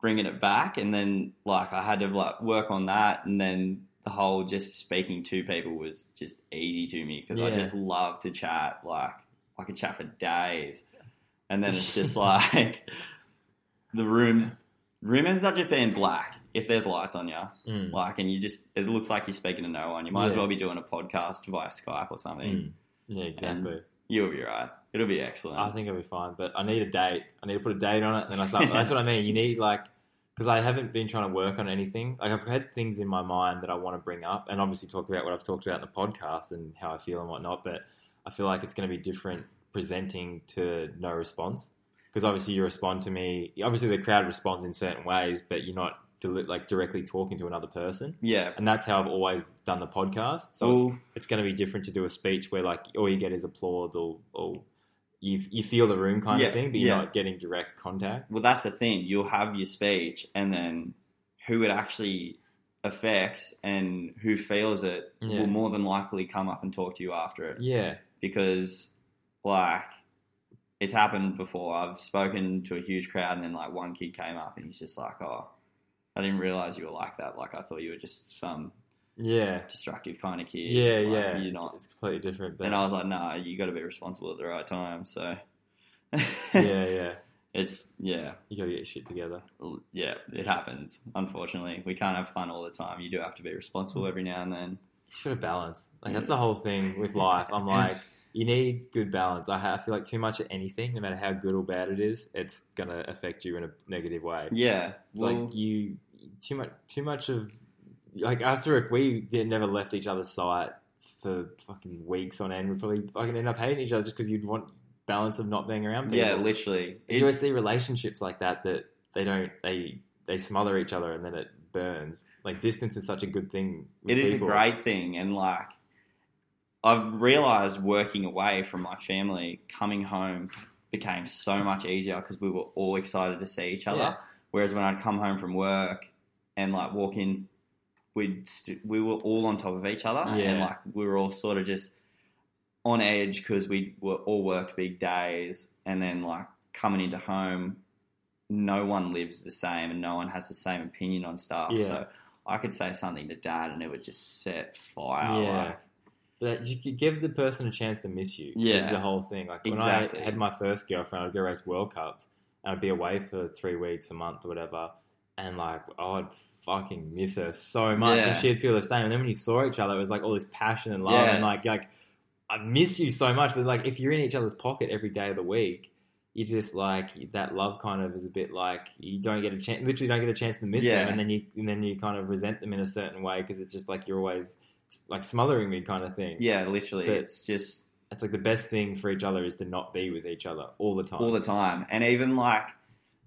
bringing it back, and then like I had to like work on that, and then the whole just speaking to people was just easy to me because I just love to chat. Like I could chat for days, and then it's just like the rooms. Room ends up just being black if there's lights on you Mm. like and you just it looks like you're speaking to no one you might as well be doing a podcast via skype or something Mm. Yeah, exactly. you'll be right it'll be excellent I think it'll be fine, but I need a date. I need to put a date on it, and then I start. that's what I mean. You need like because I haven't been trying to work on anything. Like I've had things in my mind that I want to bring up, and obviously talk about what I've talked about in the podcast and how I feel and whatnot. But I feel like it's going to be different presenting to no response because obviously you respond to me. Obviously the crowd responds in certain ways, but you're not deli- like directly talking to another person. yeah And that's how I've always done the podcast. So it's it's going to be different to do a speech where like all you get is applause or, or you you feel the room kind Yeah, of thing, but you're yeah. not getting direct contact. Well, that's the thing. You'll have your speech, and then who it actually affects and who feels it Yeah. will more than likely come up and talk to you after it. Yeah, Because, like, it's happened before. I've spoken to a huge crowd, and then like one kid came up, and he's just like, "Oh, I didn't realize you were like that. Like, I thought you were just some yeah, destructive kind of kid. yeah, Like, yeah. You're not." It's completely different. But And I was like, "Nah, you got to be responsible at the right time." So, yeah, yeah. it's yeah. You gotta get your shit together. yeah, it happens. Unfortunately, we can't have fun all the time. You do have to be responsible mm. every now and then. It's gotta balance. Like that's the whole thing with life. I'm like, you need good balance. I, I feel like too much of anything, no matter how good or bad it is, it's gonna affect you in a negative way. Yeah, It's well, like you too much too much of like after if we did never left each other's sight for fucking weeks on end, we'd probably fucking end up hating each other just because you'd want balance of not being around people. yeah, literally. you always see relationships like that that they don't they they smother each other and then it burns. Like distance is such a good thing. it is people. a great thing, and like I've realized working away from my family, coming home became so much easier because we were all excited to see each other. Yeah. Whereas when I'd come home from work and like walk in, we'd st- we were all on top of each other, and like we were all sort of just on edge because we were all worked big days, and then like coming into home, no one lives the same, and no one has the same opinion on stuff. Yeah. So I could say something to dad, and it would just set fire. Yeah. Like, But you give the person a chance to miss you. Yeah. is the whole thing. Like when Exactly. I had my first girlfriend, I'd go race World Cups, and I'd be away for three weeks, a month, or whatever, and like I'd fucking miss her so much, Yeah. and she'd feel the same. And then when you saw each other, it was like all this passion and love, Yeah. and like like I miss you so much. But like if you're in each other's pocket every day of the week. You just like that love kind of is a bit like you don't get a chance, literally don't get a chance to miss Yeah. them, and then you and then you kind of resent them in a certain way because it's just like you're always like smothering me kind of thing. yeah, literally, But- it's just It's like the best thing for each other is to not be with each other all the time. all the time. And even like,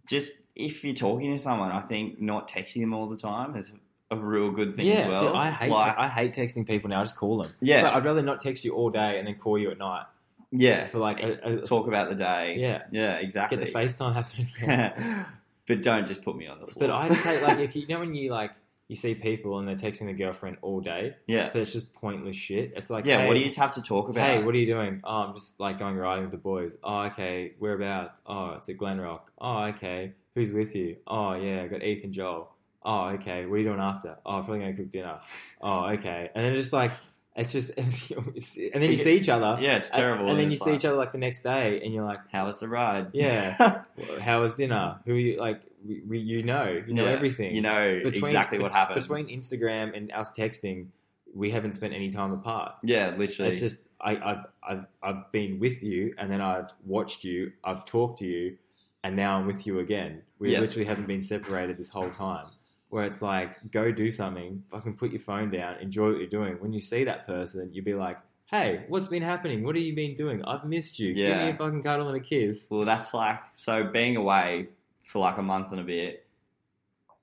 just if you're talking to someone, I think not texting them all the time is a real good thing yeah, as well. dude, I hate like, I hate texting people now. I just call them. Yeah. Like, I'd rather not text you all day and then call you at night yeah, for like a, a, talk about the day. Yeah, yeah, exactly. get the FaceTime happening. but don't just put me on the floor. but I just hate like if you, you know when you like you see people and they're texting their girlfriend all day, yeah, but it's just pointless shit. It's like yeah. hey, what do you just have to talk about? Hey, what are you doing? Oh, I'm just like going riding with the boys. Oh, okay. Whereabouts? Oh, it's at Glenrock. Oh, okay. Who's with you? Oh, yeah, I got Ethan Joel. Oh, okay. What are you doing after? Oh, probably gonna cook dinner. Oh, okay. And then just like it's just, and then you see each other. Yeah, it's terrible. And then you see like, each other like the next day, and you're like, How was the ride? Yeah. "How was dinner? Who are you like? We, we, you know, you know Yeah, everything. You know exactly what happened. between Instagram and us texting. We haven't spent any time apart. yeah, literally. It's just I, I've I've I've been with you, and then I've watched you, I've talked to you, and now I'm with you again. We Yeah. literally haven't been separated this whole time. Where it's like, go do something, fucking put your phone down, enjoy what you're doing. When you see that person, you'd be like, "Hey, what's been happening? What have you been doing? I've missed you. Give me a fucking cuddle and a kiss." Well, that's like so being away for like a month and a bit.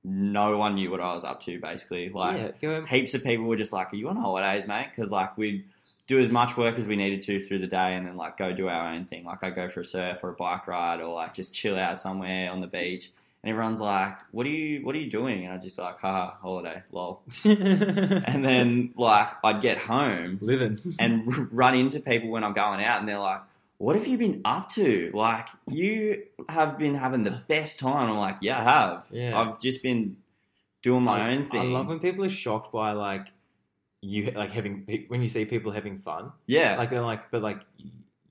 No one knew what I was up to. Basically, like yeah, heaps of people were just like, "Are you on holidays, mate?" Because like we'd do as much work as we needed to through the day, and then like go do our own thing. Like I go for a surf or a bike ride, or like just chill out somewhere on the beach. And everyone's like, "What are you? What are you doing?" And I'd just be like, "Haha, holiday, lol." And then like I'd get home living. and run into people when I'm going out, and they're like, "What have you been up to? Like, you have been having the best time." I'm like, "Yeah, I have. Yeah. I've just been doing my I, own thing." I love when people are shocked by like you like having when you see people having fun. yeah, Like they're like, but like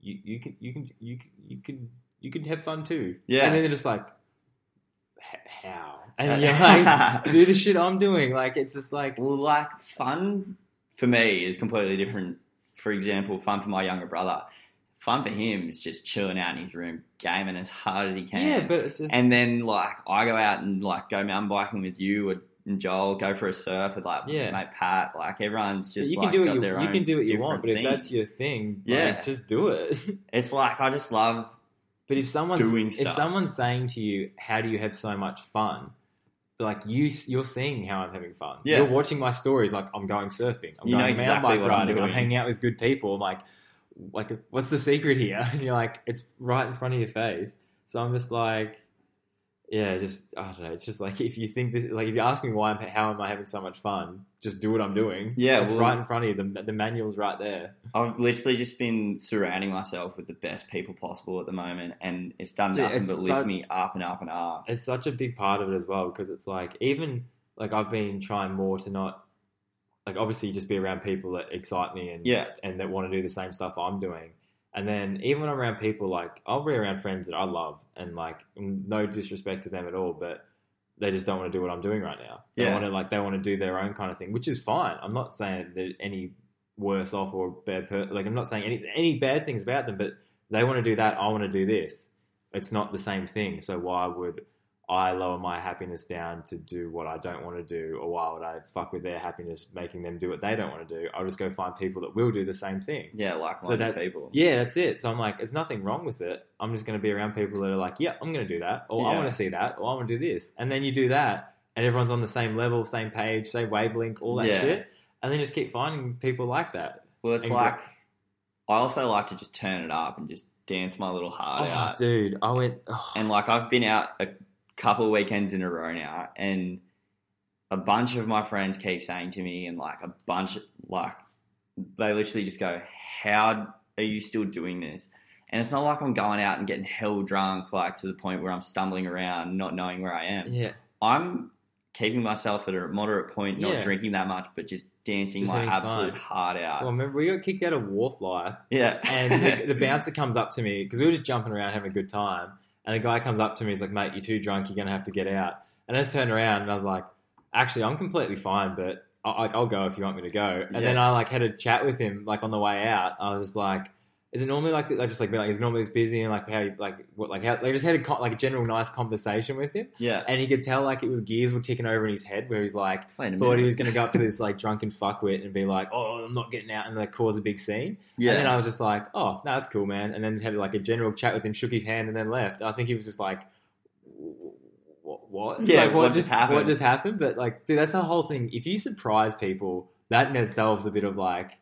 you you can you can you can you can you can have fun too. Yeah. and then they're just like, "H- how? And you're like, do the shit I'm doing. Like it's just like, well, like fun for me is completely different. For example, fun for my younger brother. Fun for him is just chilling out in his room, gaming as hard as he can. yeah, but it's just and then like I go out and like go mountain biking with you or and Joel, go for a surf with like Yeah. mate Pat. Like everyone's just you can like, do what you you can do what you want. But if that's your thing, Yeah. like, just do it. it's like I just love But if someone's Doing if stuff. someone's saying to you, "How do you have so much fun?" Like you, you're seeing how I'm having fun. Yeah. You're watching my stories. Like I'm going surfing. I'm You know going exactly bike what I'm riding. I'm, doing. hanging out with good people. I'm like, like, what's the secret here? And you're like, it's right in front of your face. So I'm just like, yeah, just I don't know. It's just like if you think this, like if you ask me why, I'm, how am I having so much fun? Just do what I'm doing. Yeah, it's well- right in front of you. The the manual's right there. I've literally just been surrounding myself with the best people possible at the moment, and it's done nothing it's but lift me up and up and up. It's such a big part of it as well because it's like even like I've been trying more to not like obviously just be around people that excite me and Yeah, and that want to do the same stuff I'm doing. And then even when I'm around people, like I'll be around friends that I love, and like no disrespect to them at all, but they just don't want to do what I'm doing right now. They Yeah. want to like they want to do their own kind of thing, which is fine. I'm not saying they're any worse off or bad. Per- like I'm not saying any any bad things about them, but they want to do that. I want to do this. It's not the same thing. So why would I lower my happiness down to do what I don't want to do, or why would I fuck with their happiness, making them do what they don't want to do? I'll just go find people that will do the same thing. yeah, like So that- people. Yeah, that's it. So I'm like, there's nothing wrong with it. I'm just going to be around people that are like, yeah, I'm going to do that, or I want to see that, or I want to do this, and then you do that, and everyone's on the same level, same page, same wavelength, all that Yeah. shit, and then just keep finding people like that. Well, it's And like I also like to just turn it up and just dance my little heart Oh, out. dude, I went. Oh, And like I've been out a couple of weekends in a row now, and a bunch of my friends keep saying to me, and like a bunch, like they literally just go, "How are you still doing this?" And it's not like I'm going out and getting hell drunk, like to the point where I'm stumbling around, not knowing where I am. yeah, I'm keeping myself at a moderate point, not Yeah. drinking that much, but just dancing Just my absolute fun. heart out. well, remember we got kicked out of Wharf Life, yeah, and the, the bouncer comes up to me because we were just jumping around having a good time, and the guy comes up to me, he's like, "Mate, you're too drunk. You're gonna have to get out." And I just turned around and I was like, "Actually, I'm completely fine, but I- I'll go if you want me to go." And then I like had a chat with him like on the way out. I was just like. Is it normally like I just like be like is it normally this busy and like how you like what like how they just had a like a general nice conversation with him yeah. and he could tell like it was gears were ticking over in his head where he's like thought he was going to go up to this like drunken fuckwit and be like oh I'm not getting out and like cause a big scene Yeah, and then I was just like, oh, no, that's cool, man. And then had like a general chat with him, shook his hand, and then left. I think he was just like, what? what? Yeah, like, what just happened? What just happened? But like, dude, that's the whole thing. If you surprise people, that in itself is a bit of like,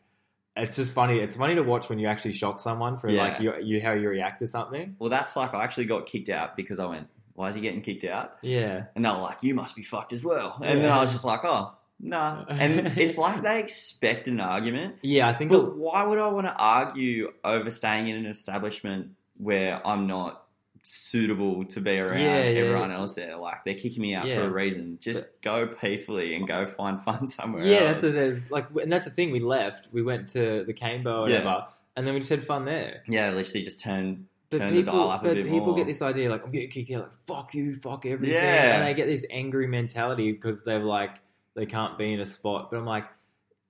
it's just funny. It's funny to watch when you actually shock someone for Yeah. like you, you how you react to something. Well, that's like I actually got kicked out because I went, "Why is he getting kicked out?" Yeah, And they were like, "You must be fucked as well." And then I was just like, "Oh, no." And it's like they expect an argument, yeah. I think but why would I want to argue over staying in an establishment where I'm not suitable to be around Yeah, yeah. everyone else there? Like they're kicking me out Yeah. for a reason. Just go peacefully and go find fun somewhere. yeah, else. that's the, there's, like, and that's the thing. We left. We went to the Canebo or Yeah. whatever, and then we just had fun there. yeah. Literally, just turn But turn the people, dial up a but bit people more. get this idea like I'm getting kicked out, like fuck you, fuck everything, Yeah. and they get this angry mentality because they're like they can't be in a spot. But I'm like,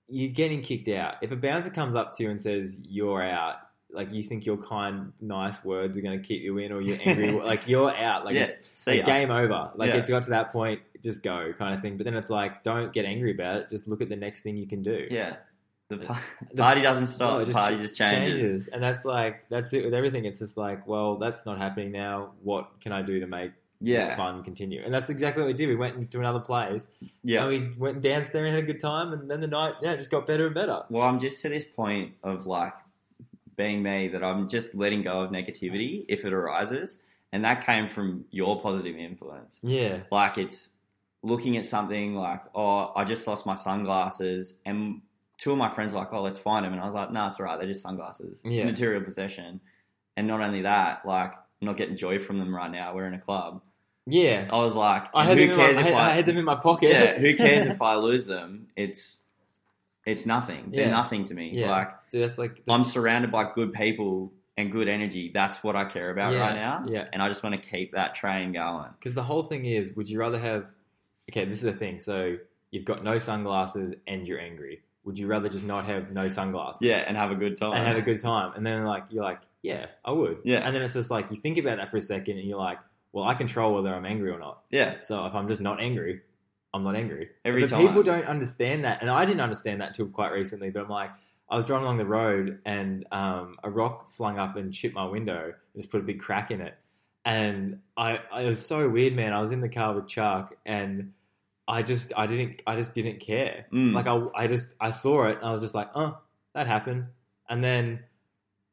you're getting kicked out. If a bouncer comes up to you and says you're out, like you think your kind, nice words are going to keep you in, or you're angry, like you're out. Like yeah, it's like, game over. Like Yeah. it's got to that point, just go kind of thing. But then it's like, don't get angry about it. Just look at the next thing you can do. Yeah. The, pa- The- party doesn't stop. It the party just changes. and that's like that's it with everything. It's just like, well, that's not happening now. What can I do to make this Yeah. fun continue? And that's exactly what we did. We went into another place, Yeah. and we went and danced there and had a good time. And then the night, yeah, just got better and better. Well, I'm just to this point of like being me that I'm just letting go of negativity if it arises. And that came from your positive influence. Yeah, Like it's looking at something like, oh, I just lost my sunglasses. And two of my friends were like, oh, let's find them. And I was like, no, it's all right. They're just sunglasses. It's Yeah. a material possession. And not only that, like, I'm not getting joy from them right now. We're in a club. yeah. I was like, I had, who them in my, if I, I had them in my pocket. yeah, who cares if I lose them? It's it's nothing. They're Yeah. nothing to me. Yeah. Like Dude, that's like I'm that's, surrounded by good people and good energy. That's what I care about Yeah, right now. yeah. And I just want to keep that train going. because the whole thing is, would you rather have? Okay, this is the thing. So you've got no sunglasses and you're angry. Would you rather just not have no sunglasses? Yeah, and have a good time. and have a good time. And then like you're like, yeah, I would. Yeah. And then it's just like you think about that for a second, and you're like, well, I control whether I'm angry or not. yeah, So if I'm just not angry, I'm not angry. Every but time. people don't understand that, and I didn't understand that until quite recently. But I'm like, I was driving along the road, and um, a rock flung up and chipped my window, and just put a big crack in it. And I, I, it was so weird, man. I was in the car with Chuck, and I just, I didn't, I just didn't care. Mm. Like I, I just, I saw it, and I was just like, oh, that happened. And then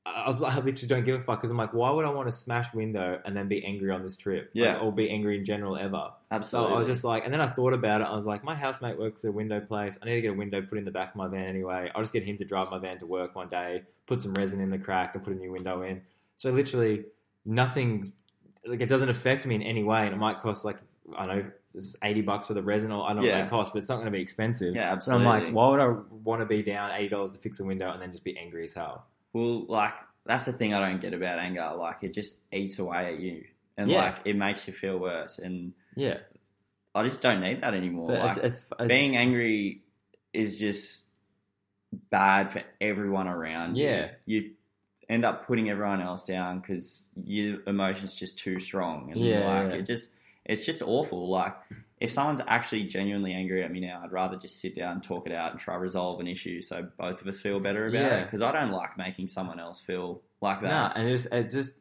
I was like, I literally don't give a fuck because I'm like, why would I want to smash window and then be angry on this trip? Like, Yeah. or be angry in general ever. Absolutely. So I was just like, and then I thought about it. I was like, my housemate works at a window place. I need to get a window put in the back of my van anyway. I'll just get him to drive my van to work one day, put some resin in the crack, and put a new window in. So literally, nothing's like it doesn't affect me in any way, and it might cost like I don't know, eighty bucks for the resin, or I don't know Yeah. what it costs, but it's not going to be expensive. yeah, absolutely. So I'm like, why would I want to be down eighty dollars to fix a window and then just be angry as hell? Well, like that's the thing I don't get about anger. Like it just eats away at you, and Yeah. like it makes you feel worse. And Yeah, I just don't need that anymore. like it's, it's, it's being angry is just bad for everyone around. you. Yeah. you end up putting everyone else down because your emotions just too strong, and Yeah, like yeah. it just it's just awful. Like if someone's actually genuinely angry at me now, I'd rather just sit down and talk it out and try to resolve an issue so both of us feel better about Yeah. it. Because I don't like making someone else feel like that. Nah, and it's it's just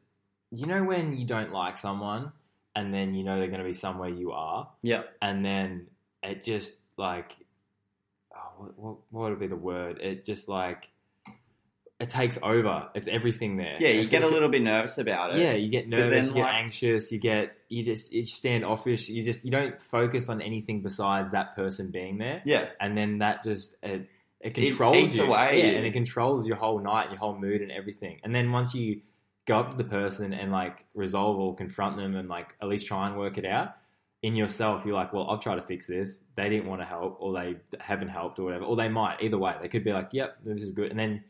you know when you don't like someone, and then you know they're going to be somewhere you are, Yeah. and then it just like, oh, what, what what would be the word? It just like it takes over. It's everything there. Yeah, you It's get a little bit nervous about it. Yeah, you get But then, nervous, you get like- anxious, you get you just you stand offish. You just you don't focus on anything besides that person being there, Yeah. and then that just it, it It controls eats you. away yeah, and it controls your whole night, your whole mood, and everything. And then once you go up to the person and like resolve or confront them, and like at least try and work it out in yourself, you're like, well, I've tried to fix this. They didn't want to help, or they haven't helped, or whatever, or they might. Either way, they could be like, yep, this is good, and then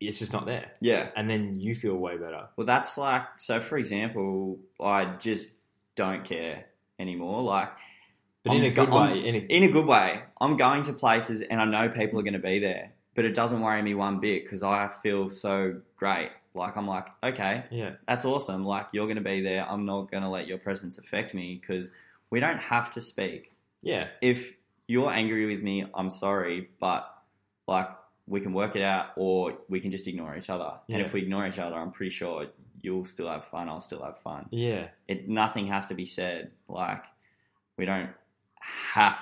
it's just not there, Yeah. and then you feel way better. Well, that's like so. For example, I just don't care anymore. Like But in a good I'm- way, in a in a good way. I'm going to places and I know people are going to be there, but it doesn't worry me one bit because I feel so great. Like I'm like, okay, yeah, that's awesome. Like you're going to be there. I'm not going to let your presence affect me because we don't have to speak. yeah, If you're angry with me, I'm sorry, but like we can work it out or we can just ignore each other. And if we ignore each other, I'm pretty sure you'll still have fun. I'll still have fun. yeah, It nothing has to be said. Like we don't have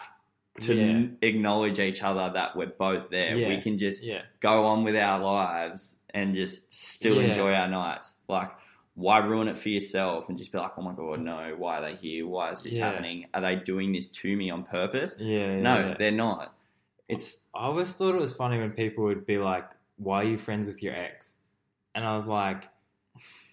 to Yeah. acknowledge each other that we're both there. Yeah. We can just yeah, go on with our lives and just still Yeah. enjoy our nights. Like, why ruin it for yourself and just be like, oh my god, no, why are they here? Why is this Yeah. happening? Are they doing this to me on purpose? yeah. no, yeah. they're not. It's I always thought it was funny when people would be like, "Why are you friends with your ex?" And I was like,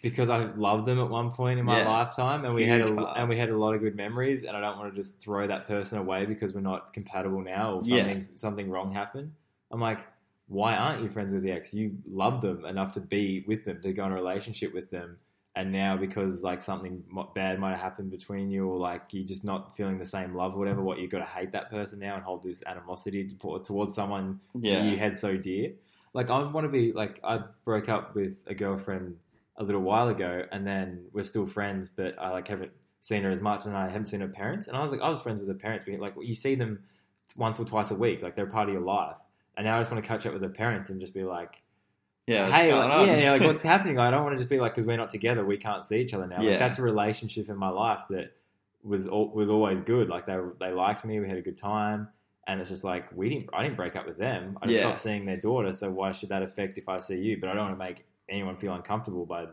"Because I loved them at one point in my Yeah. lifetime, and we had a part. and we had a lot of good memories, and I don't want to just throw that person away because we're not compatible now or Yeah. something something wrong happened." I'm like, "Why aren't you friends with the ex? You love them enough to be with them, to go in a relationship with them." And now, because like something bad might have happened between you, or like you're just not feeling the same love, or whatever, what you've got to hate that person now and hold this animosity towards someone yeah, you had so dear. Like I want to be like I broke up with a girlfriend a little while ago, and then we're still friends, but I like haven't seen her as much, and I haven't seen her parents. And I was like, I was friends with her parents, but like you see them once or twice a week, like they're part of your life. And now I just want to catch up with her parents and just be like, yeah. hey, like, yeah, yeah, like what's happening? I don't want to just be like, because we're not together, we can't see each other now. Yeah. Like that's a relationship in my life that was was always good. Like they they liked me, we had a good time, and it's just like we didn't. I didn't break up with them. I just Yeah. stopped seeing their daughter. So why should that affect if I see you? But I don't want to make anyone feel uncomfortable by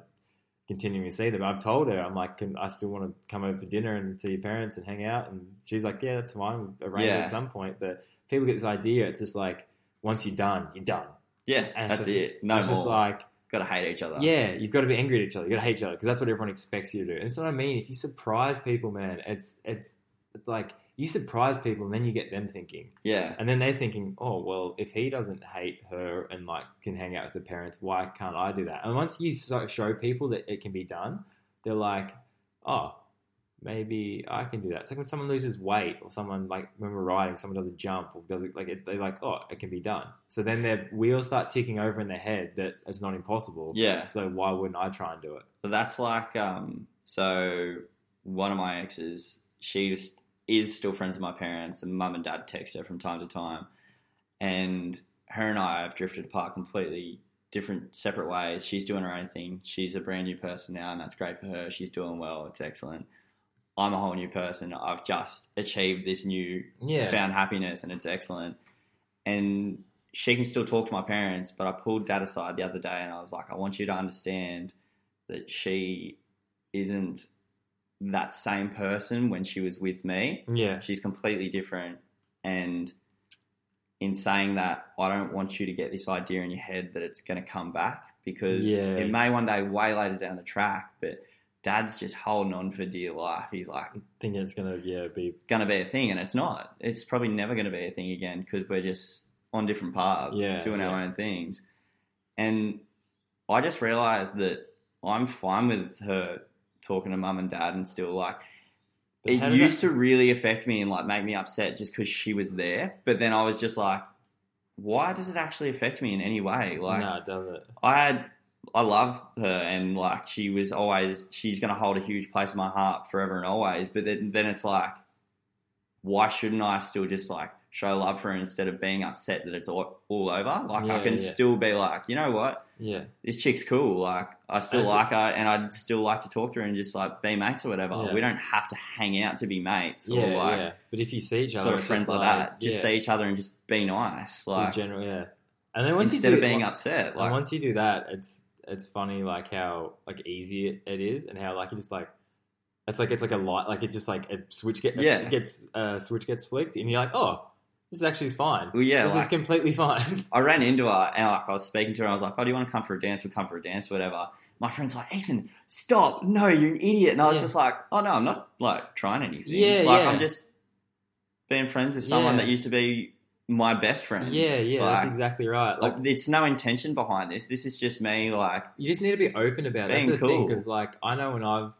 continuing to see them. I've told her, I'm like, can I still want to come over for dinner and see your parents and hang out? And she's like, yeah, that's fine. We'll arrange it Yeah. at some point. But people get this idea. It's just like once you're done, you're done. Yeah, And that's just- it. No it's more. just like Gotta hate each other. yeah, you've got to be angry at each other. You got to hate each other because that's what everyone expects you to do. And that's what I mean. If you surprise people, man, it's it's it's like you surprise people and then you get them thinking, yeah, and then they're thinking, oh well, if he doesn't hate her and like can hang out with the parents, why can't I do that? And once you show people that it can be done, they're like, oh. Maybe I can do that. It's like when someone loses weight, or someone like when we're riding, someone does a jump, or does it like it, they're like, oh, it can be done. So then their wheels start ticking over in their head that it's not impossible. yeah. So why wouldn't I try and do it? But that's like um so one of my exes, she is, is still friends with my parents and mum and dad text her from time to time. And her and I have drifted apart completely different separate ways. She's doing her own thing. She's a brand new person now and that's great for her. She's doing well, it's excellent. I'm a whole new person. I've just achieved this new Yeah, found happiness and it's excellent. And she can still talk to my parents, but I pulled dad aside the other day and I was like, I want you to understand that she isn't that same person when she was with me. Yeah. She's completely different. And in saying that, I don't want you to get this idea in your head that it's going to come back because Yeah. it may one day way later down the track, but dad's just holding on for dear life. He's like, thinking it's gonna yeah be going to be a thing, and it's not. It's probably never going to be a thing again because we're just on different paths, Yeah, doing our own things. And I just realized that I'm fine with her talking to mum and dad and still like. But it does that- used to really affect me and like make me upset just because she was there, but then I was just like, why does it actually affect me in any way? Like, no, it doesn't. I had I love her and like she was always she's gonna hold a huge place in my heart forever and always. But then then it's like, why shouldn't I still just like show love for her instead of being upset that it's all, all over? Like I can yeah. still be like, you know what, Yeah. this chick's cool. Like I still That's- like her and I'd still like to talk to her and just like be mates or whatever. Yeah. We don't have to hang out to be mates Yeah, or like yeah. But if you see each other, sort of friends just like, that. Just yeah, see each other and just be nice. in Like general, yeah. And then once instead you do, of being like, upset. Like once you do that, it's it's funny like how like easy it, it is, and how like you just like it's like it's like a light, like it's just like a switch get Yeah. it gets uh, switch gets flicked, and you're like, oh, this is actually fine. well, yeah, this like, is completely fine. I ran into her and like I was speaking to her. I was like, "Oh, do you want to come for a dance? We'll come for a dance, whatever." My friend's like, "Ethan, stop! No, you're an idiot." And I was Yeah. just like, "Oh no, I'm not like trying anything. Yeah, like yeah. I'm just being friends with someone that used to be my best friend. yeah, yeah, like, that's exactly right. Like like it's no intention behind this. This is just me. Like, you just need to be open about it. That's the thing, because like I know when I've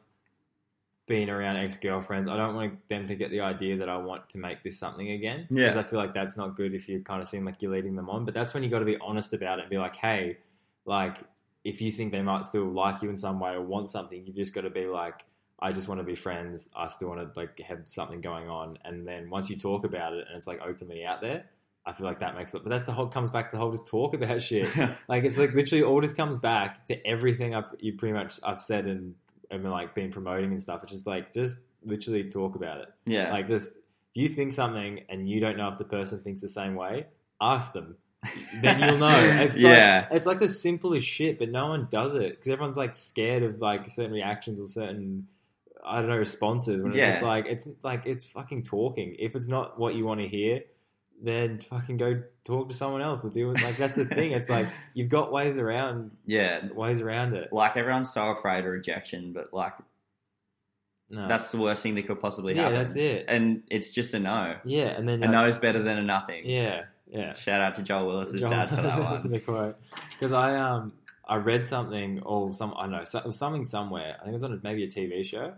been around ex girlfriends, I don't want them to get the idea that I want to make this something again. Yeah. Because I feel like that's not good if you kind of seem like you're leading them on. But that's when you got to be honest about it and be like, hey, like if you think they might still like you in some way or want something, you've just got to be like, I just want to be friends. I still want to like have something going on. And then once you talk about it and it's like openly out there, I feel like that makes it. But that's the whole comes back to the whole just talk about shit. Like it's like literally all just comes back to everything I've you pretty much I've said and and like been promoting and stuff. It's just like just literally talk about it. yeah, Like just if you think something and you don't know if the person thinks the same way, ask them. then you'll know. It's Yeah. like, it's like the simplest shit, but no one does it because everyone's like scared of like certain reactions or certain I don't know responses. When Yeah. it's just like it's like it's fucking talking. If it's not what you want to hear, then fucking go talk to someone else or deal with like that's the thing. It's like you've got ways around yeah. ways around it. Like everyone's so afraid of rejection, but like No. that's the worst thing that could possibly yeah, happen. that's it. And it's just a no. Yeah, and then A like, no's better than a nothing. Yeah, yeah. Shout out to Joel Willis's Joel- dad for that one. the quote because I um I read something or some I don't know so, something somewhere. I think it was on a, maybe a TV show,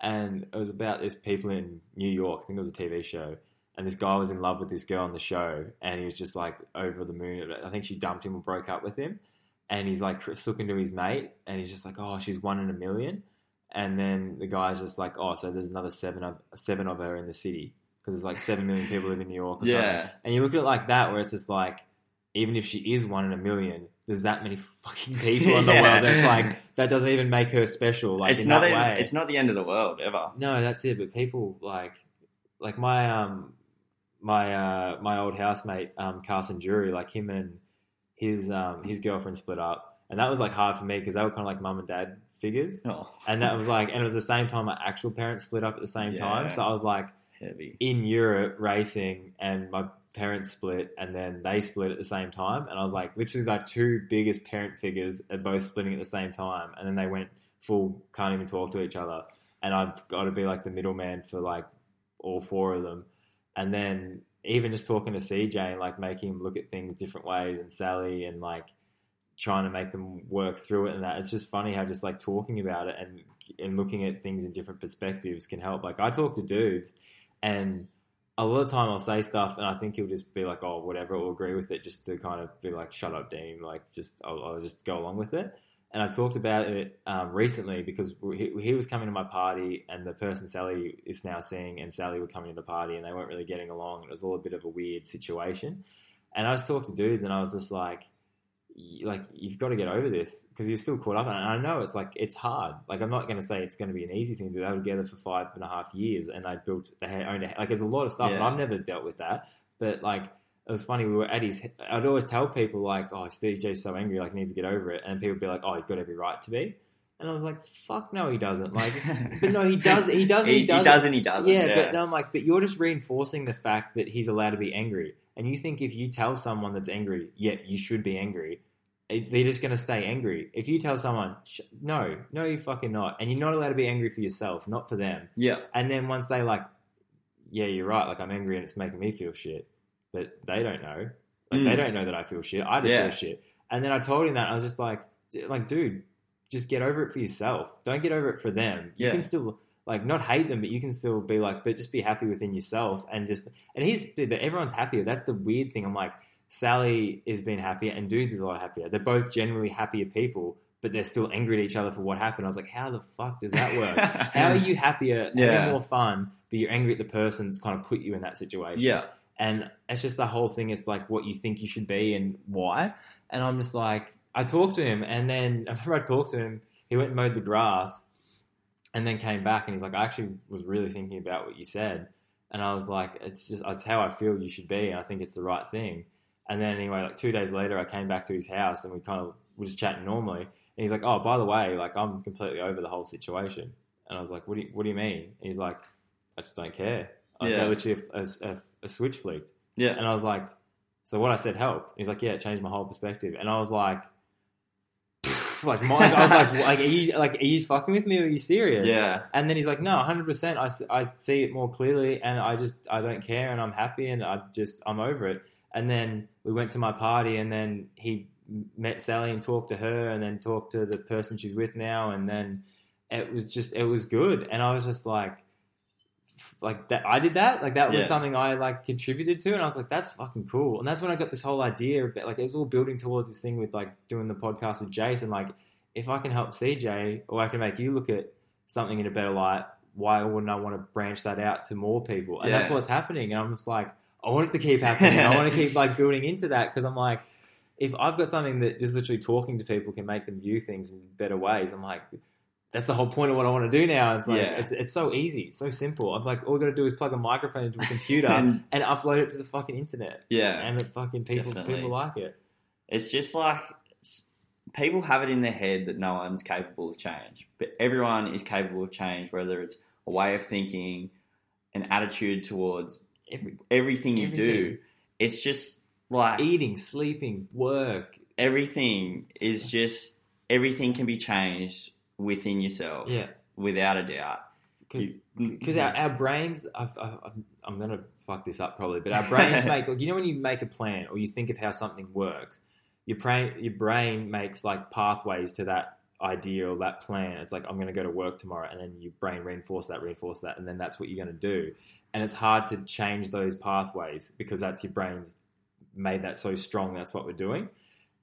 and it was about this people in New York. I think it was a TV show, and this guy was in love with this girl on the show, and he was just like over the moon. I think she dumped him or broke up with him, and he's like looking to his mate, and he's just like, oh, she's one in a million. And then the guy's just like, oh, so there's another seven of seven of her in the city because there's like seven million people live in New York. Or something. Yeah. And you look at it like that, where it's just like, even if she is one in a million, there's that many fucking people in the Yeah. world that's like that doesn't even make her special. Like it's in not that way. it's not the end of the world ever. No, that's it. But people like, like my um, my uh, my old housemate um, Carson Jury, like him and his um, his girlfriend split up, and that was like hard for me because they were kind of like mum and dad figures, Oh, and that was like, and it was the same time my actual parents split up at the same time, so I was like heavy. in Europe racing, and my parents split, and then they split at the same time, and I was like, literally, like two biggest parent figures are both splitting at the same time, and then they went full, can't even talk to each other, and I've got to be like the middleman for like all four of them, and then even just talking to CJ and like making him look at things different ways, and Sally, and like trying to make them work through it and that. It's just funny how just like talking about it and and looking at things in different perspectives can help. Like i talk to dudes and a lot of time i'll say stuff and i think he'll just be like oh whatever or agree with it just to kind of be like shut up dean like just i'll, I'll just go along with it and i talked about it um, recently because he, he was coming to my party and the person sally is now seeing and sally were coming to the party and they weren't really getting along. It was all a bit of a weird situation. And i just talked to dudes and i was just like like you've got to get over this because you're still caught up. And I know it's like it's hard. Like I'm not going to say it's going to be an easy thing to do. They were together for five and a half years and they built they owned a, like there's a lot of stuff and Yeah. I've never dealt with that. But like it was funny. We were at his. I'd always tell people like, "Oh, Steve J's so angry, like he needs to get over it," and people would be like, "Oh, he's got every right to be." And I was like, "Fuck no, he doesn't." Like, but no, he does. He does. he, He, does. he doesn't. He doesn't. yeah, Yeah, but no, I'm like, but you're just reinforcing the fact that he's allowed to be angry, and you think if you tell someone that's angry, yeah, you should be angry. They're just going to stay angry. If you tell someone, Sh- no, no, you fucking not, and you're not allowed to be angry for yourself, not for them. yeah, And then once they like, yeah, you're right. Like I'm angry and it's making me feel shit, but they don't know. Like Mm. they don't know that I feel shit. I just Yeah. feel shit. And then I told him that I was just like, like, dude, just get over it for yourself. Don't get over it for them. You Yeah. can still like not hate them, but you can still be like, but just be happy within yourself and just. And he's dude, everyone's happier. That's the weird thing. I'm like, Sally is being happier, and dude is a lot happier. They're both generally happier people, but they're still angry at each other for what happened. I was like, how the fuck does that work? How are you happier, Yeah. having more fun, but you're angry at the person that's kind of put you in that situation? yeah, And it's just the whole thing. It's like what you think you should be and why. And I'm just like, I talked to him, and then I remember I talked to him. He went and mowed the grass, and then came back, and he's like, I actually was really thinking about what you said, and I was like, it's just it's how I feel you should be, and I think it's the right thing. And then anyway, like two days later, I came back to his house, and we kind of were just chatting normally. And he's like, "Oh, by the way, like I'm completely over the whole situation." And I was like, "What do you What do you mean?" And he's like, "I just don't care." Like, Yeah. Literally a, a, a switch flicked. yeah, And I was like, so what I said helped. He's like, yeah, it changed my whole perspective. And I was like, like my, I was like, like, are you like, are you fucking with me? Or are you serious? yeah, And then he's like, no, hundred percent. I, I see it more clearly, and I just I don't care, and I'm happy, and I just I'm over it. And then we went to my party, and then he met Sally and talked to her, and then talked to the person she's with now, and then it was just it was good, and I was just like, like that I did that, like that was Yeah. something I like contributed to, and I was like, that's fucking cool, and that's when I got this whole idea, about, like it was all building towards this thing with like doing the podcast with Jason, like if I can help CJ or I can make you look at something in a better light, why wouldn't I want to branch that out to more people? And that's what's happening. And I'm just like, I want it to keep happening. I want to keep like building into that because I'm like, if I've got something that just literally talking to people can make them view things in better ways, I'm like, that's the whole point of what I want to do now. It's like Yeah. it's, it's so easy, it's so simple. I'm like, all I got to do is plug a microphone into a computer and, and upload it to the fucking internet, yeah. and fucking people Definitely. people like it. It's just like people have it in their head that no one's capable of change, but everyone is capable of change, whether it's a way of thinking, an attitude towards Every everything you do. It's just like eating, sleeping, work, everything is just everything can be changed within yourself yeah. without a doubt. Because because our, our brains I've, I've, i'm going to fuck this up probably but our brains make you know when you make a plan or you think of how something works your brain your brain makes like pathways to that idea or that plan it's like i'm going to go to work tomorrow and then your brain reinforce that reinforce that and then that's what you're going to do and it's hard to change those pathways because that's your brain's made that so strong that's what we're doing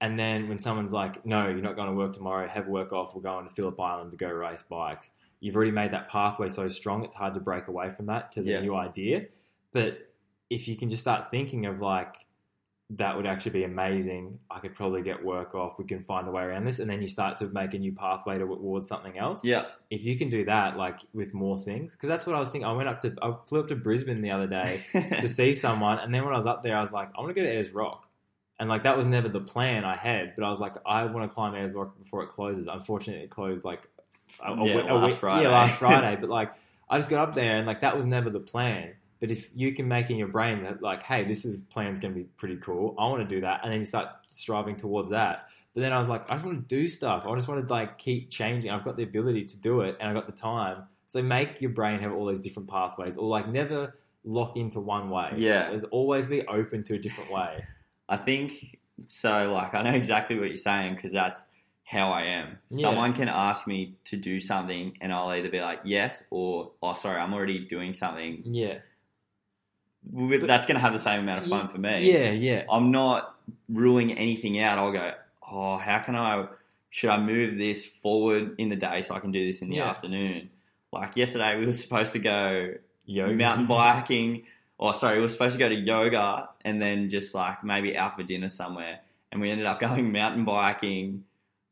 and then when someone's like no you're not going to work tomorrow have work off we're going to phillip island to go race bikes you've already made that pathway so strong it's hard to break away from that to the Yeah. new idea but if you can just start thinking of like that would actually be amazing i could probably get work off we can find a way around this and then you start to make a new pathway towards something else Yeah, if you can do that like with more things because that's what i was thinking i went up to i flew up to brisbane the other day to see someone. And then when I was up there, I was like, I want to go to Ayers Rock. And like that was never the plan I had, but I was like, I want to climb Ayers Rock before it closes. Unfortunately, it closed like a, a Yeah, week- last week- Friday. Yeah, last Friday. but like, I just got up there, and like that was never the plan. But if you can make in your brain that like, hey, this is plan's going to be pretty cool. I want to do that, and then you start striving towards that. But then I was like, I just want to do stuff. I just want to like keep changing. I've got the ability to do it, and I've got the time. So make your brain have all those different pathways, or like never lock into one way. Yeah. There's always be open to a different way. I think so. Like, I know exactly what you're saying because that's how I am. Yeah. Someone can ask me to do something, and I'll either be like, yes, or, oh, sorry, I'm already doing something. Yeah. With, But- that's going to have the same amount of fun for me. Yeah, yeah. I'm not ruling anything out. I'll go, oh, how can I, should I move this forward in the day so I can do this in the Yeah. afternoon? Like yesterday, we were supposed to go Yoga. mountain biking, or sorry, we were supposed to go to yoga and then just like maybe out for dinner somewhere. And we ended up going mountain biking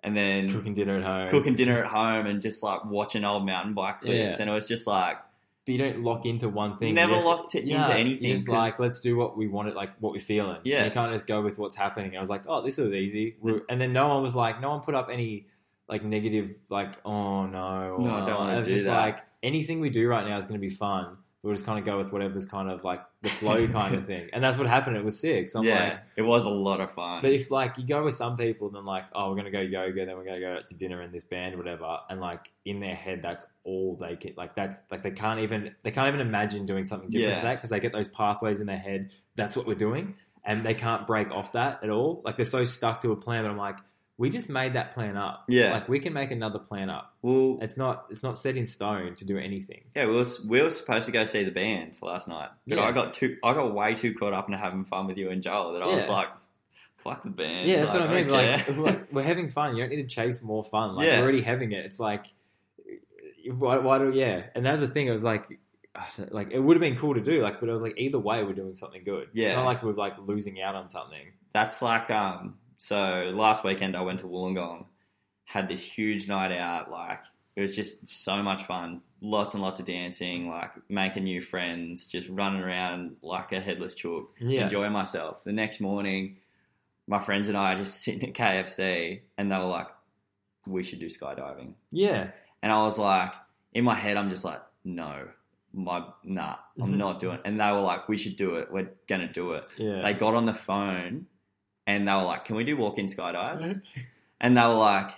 and then Cooking dinner at home. cooking dinner at home and just like watching old mountain bike clips. Yeah. And it was just like, but you don't lock into one thing. Never You just- locked yeah, into anything. Just like, let's do what we wanted, like what we're feeling. Yeah. And you can't just go with what's happening. And I was like, oh, this is easy. And then no one was like, no one put up any like negative, like, oh no. No, I don't and It's do just that. like anything we do right now is going to be fun. We'll just kind of go with whatever's kind of like the flow kind of thing. And that's what happened. It was sick. So I'm yeah, like, it was a lot of fun. but if like you go with some people, then like, oh, we're gonna go yoga, then we're gonna go out to dinner in this band, or whatever, and like in their head, that's all they can. Like that's like they can't even they can't even imagine doing something different Yeah. to that because they get those pathways in their head. That's what we're doing, and they can't break off that at all. Like they're so stuck to a plan. But I'm like, we just made that plan up. Yeah. like we can make another plan up. well, It's not it's not set in stone to do anything. yeah, we were, we were supposed to go see the band last night, but Yeah. I got too I got way too caught up in having fun with you and Joel that I was like, fuck the band. Yeah, that's Like, what I mean. Like, like, we're having fun. You don't need to chase more fun. Like Yeah. we're already having it. It's like why, why do yeah? And that was the thing. It was like like it would have been cool to do. Like, but it was like either way, we're doing something good. Yeah. it's not like we're like losing out on something. That's like um. So last weekend I went to Wollongong, had this huge night out. Like it was just so much fun. Lots and lots of dancing, like making new friends, just running around like a headless chook, Yeah, enjoying myself. The next morning, my friends and I are just sitting at KFC, and they were like, "We should do skydiving." yeah, And I was like, in my head, I'm just like, "No, my nah, I'm not doing." it. And they were like, "We should do it. We're gonna do it." yeah. they got on the phone and they were like, "Can we do walk-in skydives?" Mm-hmm. and they were like,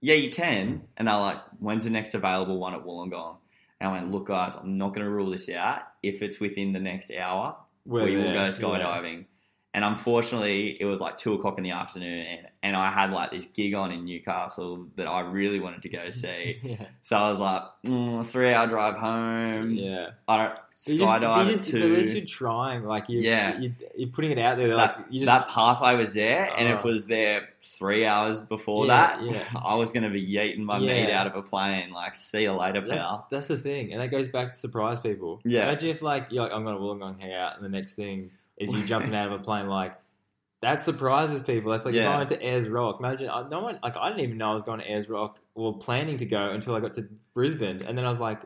"Yeah, you can." And they were like, "When's the next available one at Wollongong?" And I went, "Look, guys, I'm not going to rule this out. If it's within the next hour, We're we will there, go yeah. skydiving." And unfortunately, it was like two o'clock in the afternoon, and, and I had like this gig on in Newcastle that I really wanted to go see. Yeah, so I was like, mm, three hour drive home. yeah. I don't skydive at two. At least you're trying. Like you, Yeah. you, you're putting it out there. Like that, you just that pathway was there, and Oh. it was there three hours before Yeah, that. yeah. I was going to be yeeting my meat out of a plane. Like, see you later, That's, pal. that's the thing, and that goes back to surprise people. Yeah. Imagine if like you're like I'm going to Wollongong hang out, and the next thing is you jumping out of a plane. Like that surprises people. That's like Yeah. Went to Ayers Rock. Imagine I, no one like I didn't even know I was going to Ayers Rock or planning to go until I got to Brisbane, and then I was like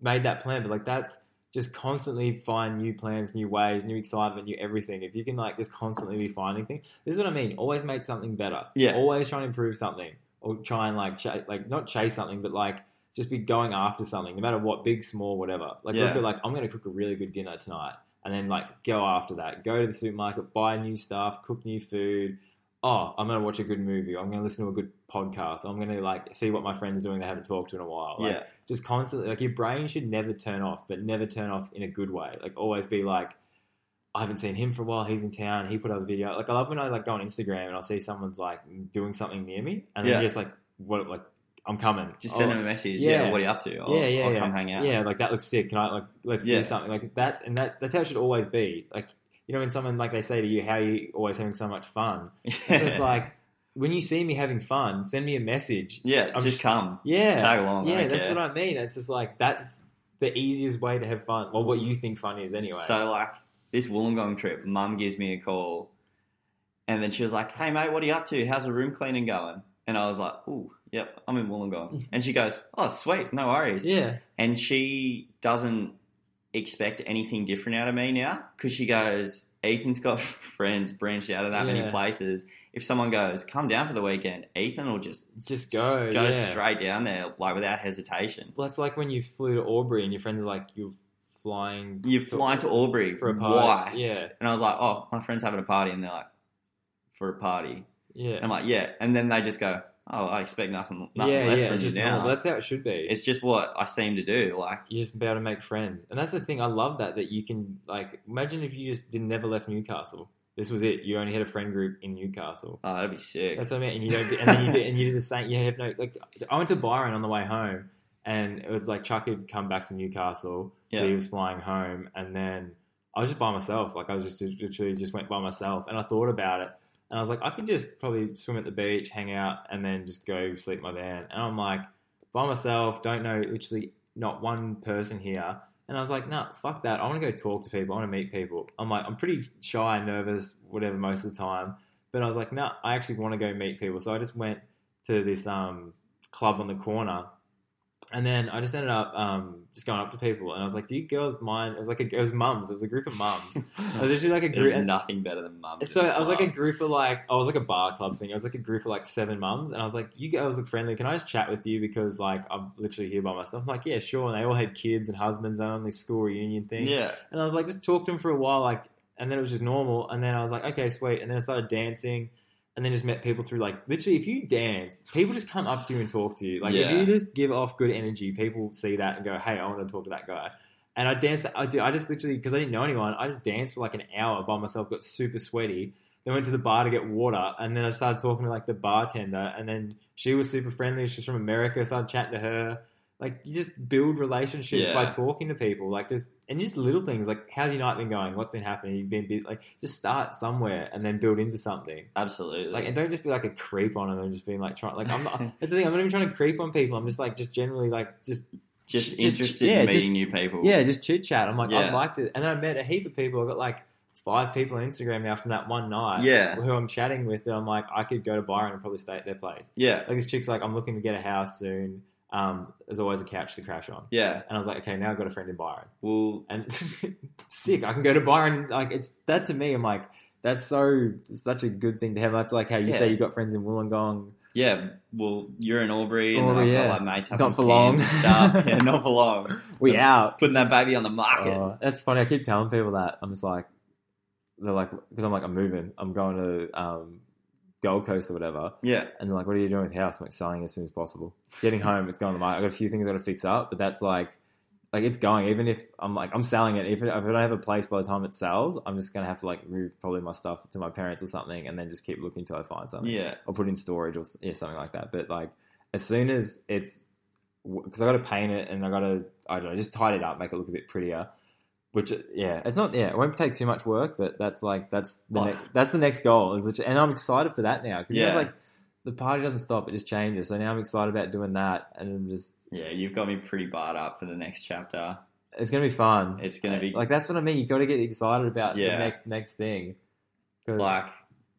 made that plan. But like that's just constantly find new plans, new ways, new excitement, new everything. If you can like just constantly be finding things, this is what I mean. Always make something better. Yeah. Always try and improve something, or try and like ch- like not chase something, but like just be going after something, no matter what, big, small, whatever. Like Yeah. look at like I'm going to cook a really good dinner tonight, and then like go after that. Go to the supermarket, buy new stuff, cook new food. Oh, I'm going to watch a good movie. I'm going to listen to a good podcast. I'm going to like see what my friends are doing they haven't talked to in a while. Like, yeah, just constantly like your brain should never turn off, but never turn off in a good way. Like always be like, I haven't seen him for a while. He's in town. He put up a video. Like I love when I like go on Instagram and I'll see someone's like doing something near me, and then Yeah. you're just like, what? Like I'm coming. just send them a message. Yeah. yeah. what are you up to? I'll, yeah, yeah, I'll yeah. come hang out. Yeah, like that looks sick. Can I like let's Yeah. do something like that? And that that's how it should always be. Like you know when someone like they say to you, "How are you always having so much fun?" It's just like when you see me having fun, send me a message. yeah, I'm just sh- come. Yeah, Tag along. Yeah, that's care. what I mean. It's just like that's the easiest way to have fun. Well, what you think fun is anyway. So like this Wollongong trip, Mum gives me a call, and then she was like, "Hey mate, what are you up to? How's the room cleaning going?" And I was like, "Ooh, yep, I'm in Wollongong." and she goes, "Oh, sweet, no worries." yeah, and she doesn't expect anything different out of me now because she goes, Ethan's got friends branched out of that many Yeah. places. If someone goes, come down for the weekend, Ethan will just Just go, go yeah. straight down there, like without hesitation. well, it's like when you flew to Albury and your friends are like, "You're flying, You're flying to Albury for a party." Why? Yeah, And I was like, oh, my friend's having a party, and they're like, for a party. yeah, And I'm like, yeah. And then they just go, oh, I expect nothing, nothing yeah, less yeah. from you just now. normal. That's how it should be. it's just what I seem to do. Like, you just be able to make friends, and that's the thing. I love that that you can like imagine if you just did never left Newcastle. This was it. You only had a friend group in Newcastle. oh, that'd be sick. That's what I mean. And you don't, and then you do, and you do the same. You have no like. I went to Byron on the way home, and it was like Chuck had come back to Newcastle. Yeah. So he was flying home, and then I was just by myself. Like I was just literally just went by myself, and I thought about it, and I was like, I could just probably swim at the beach, hang out, and then just go sleep my van. And I'm like, by myself, don't know literally not one person here. And I was like, no, fuck that. I want to go talk to people. I want to meet people. I'm like, I'm pretty shy, and nervous, whatever, most of the time. But I was like, no, I actually want to go meet people. So I just went to this um, club on the corner And then I just ended up um, just going up to people, and I was like, "Do you girls mind?" It was like a, it was mums. It was a group of mums. It was actually like a There's group. nothing better than mum. So I was like a group of like I was like a bar club thing. I was like a group of like seven mums, and I was like, "You girls look friendly. Can I just chat with you because like I'm literally here by myself?" I'm like, "Yeah, sure." And they all had kids and husbands and on this school reunion thing. yeah, And I was like, just talk to him for a while, like, and then it was just normal. And then I was like, okay, sweet. And then I started dancing, and then just met people through like literally, if you dance, people just come up to you and talk to you. Like Yeah. if you just give off good energy, people see that and go, hey, I want to talk to that guy. And I danced. I did. I just literally because I didn't know anyone. I just danced for like an hour by myself. Got super sweaty. Then went to the bar to get water, and then I started talking to like the bartender, and then she was super friendly. She's from America. I started chatting to her. Like you just build relationships Yeah. by talking to people. Like just and just little things like how's your night been going? What's been happening? You've been busy. like just start somewhere and then build into something. absolutely. Like and don't just be like a creep on them and just being like trying like I'm not. that's the thing. I'm not even trying to creep on people. I'm just like just generally like just just, just- interested yeah, in just- meeting new people. yeah, just chit chat. I'm like Yeah. I liked it. And then I met a heap of people. I got like five people on Instagram now from that one night. Yeah. Who I'm chatting with. That I'm like I could go to Byron and probably stay at their place. yeah, Like this chick's like I'm looking to get a house soon. Um, there's always a couch to crash on. yeah. And I was like, okay, now I've got a friend in Byron. Well, and sick. I can go to Byron. Like it's that to me. I'm like that's so such a good thing to have. That's like how you Yeah. say you got friends in Wollongong. yeah. Well, you're in Albury, and I've yeah. like mates Not for long. Stuff. yeah, not for long. We Um, out. Putting that baby on the market. Oh, that's funny. I keep telling people that. I'm just like they're like because I'm like I'm moving. I'm going to um, Gold Coast or whatever. yeah, And they're like, what are you doing with the house? I'm like selling as soon as possible. Getting home, it's going on the market. I've got a few things I've got to fix up, but that's like. Like it's going, even if I'm like I'm selling it. Even if I don't have a place by the time it sells, I'm just gonna have to like move probably my stuff to my parents or something, and then just keep looking till I find something. yeah, or put it in storage or yeah, something like that. But like as soon as it's because I got to paint it and I got to I don't know just tidy it up, make it look a bit prettier. Which yeah, it's not yeah, it won't take too much work, but that's like that's the Oh. ne- that's the next goal is literally, and I'm excited for that now because Yeah. like the party doesn't stop, it just changes. So now I'm excited about doing that, and I'm just yeah. You've got me pretty barred up for the next chapter. it's gonna be fun. It's gonna be like that's what I mean. You got to get excited about Yeah. the next next thing. like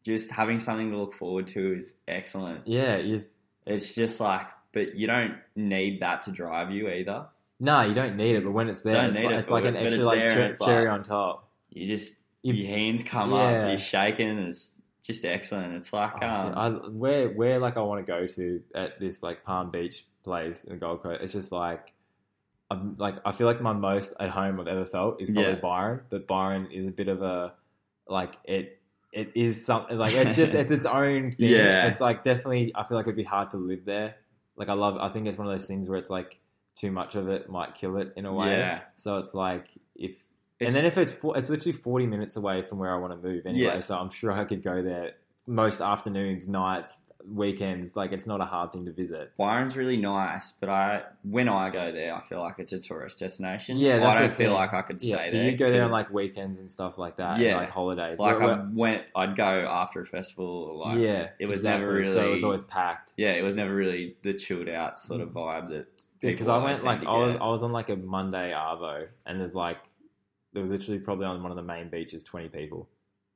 just having something to look forward to is excellent. yeah, you just It's just like, but you don't need that to drive you either. No, you don't need it, but when it's there, Don't it's need like, it, it's like an extra it's like there cher- it's cherry like- on top. You just You- your hands come Yeah. up, you're shaking, and it's just excellent. It's like Oh, um, dude, I, where where like I want to go to at this like Palm Beach place in the Gold Coast. It's just like I'm like I feel like my most at home I've ever felt is probably Yeah. Byron, but Byron is a bit of a like it. It is something like it's just it's its own thing. Yeah. It's like definitely I feel like it'd be hard to live there. Like I love I think it's one of those things where it's like too much of it might kill it in a way. Yeah. So it's like if it's- and then if it's it's literally forty minutes away from where I want to move anyway, Yeah. so I'm sure I could go there most afternoons, nights, weekends. Like it's not a hard thing to visit. Byron's really nice, but I when I go there, I feel like it's a tourist destination. Yeah, I don't feel like I could stay Yeah, there. you go there on like weekends and stuff like that. Yeah. like holidays. like Where- I went, I'd go after a festival. Or like, yeah, it was exactly. never so it was always packed. yeah, it was never really the chilled out sort of mm. vibe that Because I went like I was. I was on like a Monday arvo, and there's like there was literally probably on one of the main beaches twenty people.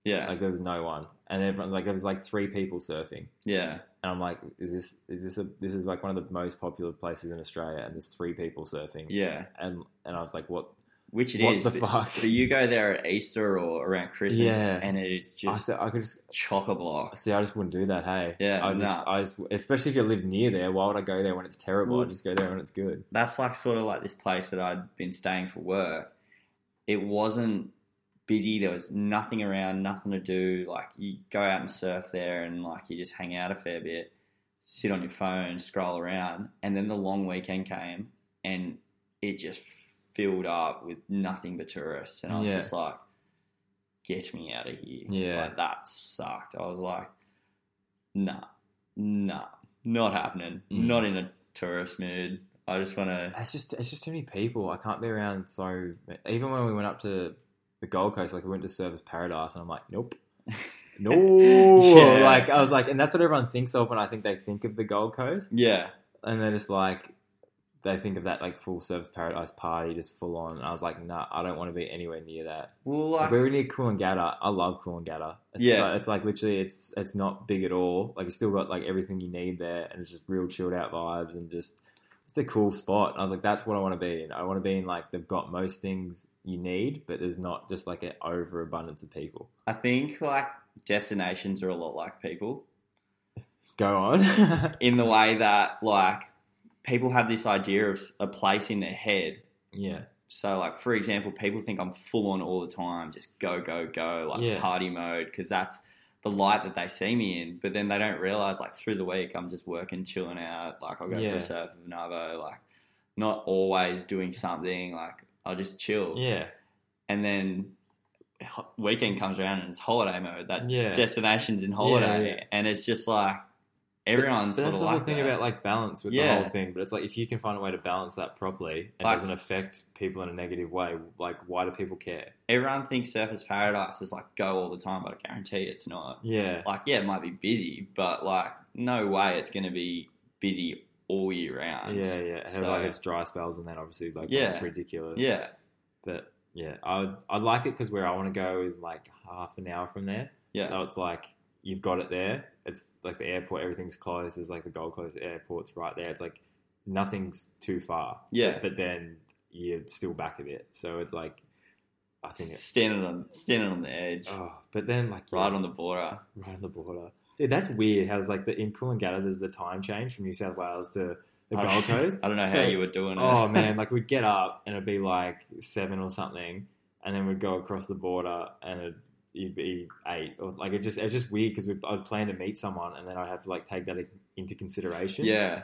yeah, Like there was no one, and everyone like there was like three people surfing. yeah, And I'm like, is this is this a this is like one of the most popular places in Australia, and there's three people surfing. yeah. And and I was like, what? Which it is. What the but, fuck? But you go there at Easter or around Christmas, Yeah. and it is just said I could just chock a block. see. I just wouldn't do that. Hey, Yeah, I just nah. I just especially if you live near there. Why would I go there when it's terrible? Well- I just go there when it's good. That's like sort of like this place that I'd been staying for work. It wasn't busy. There was nothing around, nothing to do. Like you go out and surf there, and like you just hang out a fair bit, sit on your phone, scroll around, and then the long weekend came, and it just filled up with nothing but tourists, and I was Yeah. just like, "Get me out of here!" Yeah. like, that sucked. I was like, "Nah, nah, not happening. Mm. Not in a tourist mood." I just want to It's just it's just too many people. I can't be around so. Even when we went up to the Gold Coast, like we went to Surfers Paradise, and I'm like, nope. No, Yeah. like I was like, and that's what everyone thinks of when I think they think of the Gold Coast. Yeah, and then it's like they think of that like full Surfers Paradise party just full on. And I was like, nah, I don't want to be anywhere near that. well, Like, like, we were near Coolangatta. I love Coolangatta. It's Yeah. so- it's like literally, it's it's not big at all. Like you still got like everything you need there, and it's just real chilled out vibes and just it's a cool spot. I was like, that's what I want to be in. I want to be in like they've got most things you need, but there's not just like an overabundance of people. I think like destinations are a lot like people Go on. in the way that like people have this idea of a place in their head. yeah, So like for example, people think I'm full on all the time, just go go go, like Yeah. party mode, because that's the light that they see me in. But then they don't realize like through the week I'm just working, chilling out. Like I'll go for Yeah. a surf with Navo, like not always doing something. Like I'll just chill. yeah, and then weekend comes around and it's holiday mode. That Yeah. destination's in holiday, yeah. and it's just like everyone's But that's the like whole thing that. about like balance with the whole thing. But it's like if you can find a way to balance that properly and Like- doesn't affect people in a negative way, like why do people care? Everyone thinks Surfers Paradise is like go all the time, but I guarantee it's not. Yeah, Like, yeah, it might be busy, but like no way it's going to be busy all year round. yeah, yeah. Have So- like it's dry spells and then obviously like Yeah. it's ridiculous. yeah, But yeah, I would, I like it because where I want to go is like half an hour from there. yeah, So it's like you've got it there. It's like the airport, everything's closed. There's like the Gold Coast airport's right there. It's like nothing's too far. yeah. But then you're still back a bit. So it's like I think it's Standing on standing on the edge, oh, but then like right yeah, on the border. right on the border. Dude, that's weird. How it's like the in Coolangatta there's the time change from New South Wales to the Gold Coast. I don't know So- how you were doing it. Oh man, like we'd get up and it'd be like seven or something, and then we'd go across the border and it'd, it'd be eight. Or like it just it's just weird because I'd plan to meet someone and then I'd have to like take that into consideration. yeah,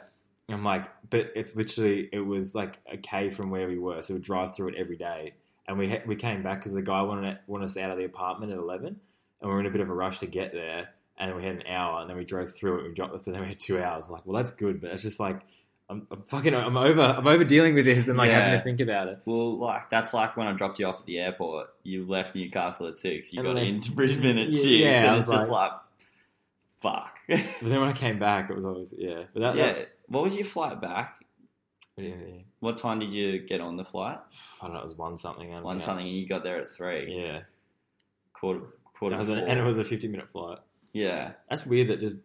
And I'm like, but it's literally it was like a k from where we were, so we'd drive through it every day. And we ha- we came back because the guy wanted wanted us out of the apartment at eleven, and we were in a bit of a rush to get there. And we had an hour, and then we drove through it. And we dropped, so then we had two hours. I'm like, well, that's good, but it's just like I'm, I'm fucking I'm over I'm over dealing with this and like having to think about it. Well, like that's like when I dropped you off at the airport. You left Newcastle at six. You And got then- into Brisbane at Yeah, six, yeah, I and was it's just like, fuck. But then when I came back, it was always yeah. But that, yeah. that- What was your flight back? yeah, yeah. What time did you get on the flight? I don't know. It was one something. One know. something, and you got there at three. Yeah, Quarter, quarter it was a, and it was a 50 minute flight. yeah. That's weird that just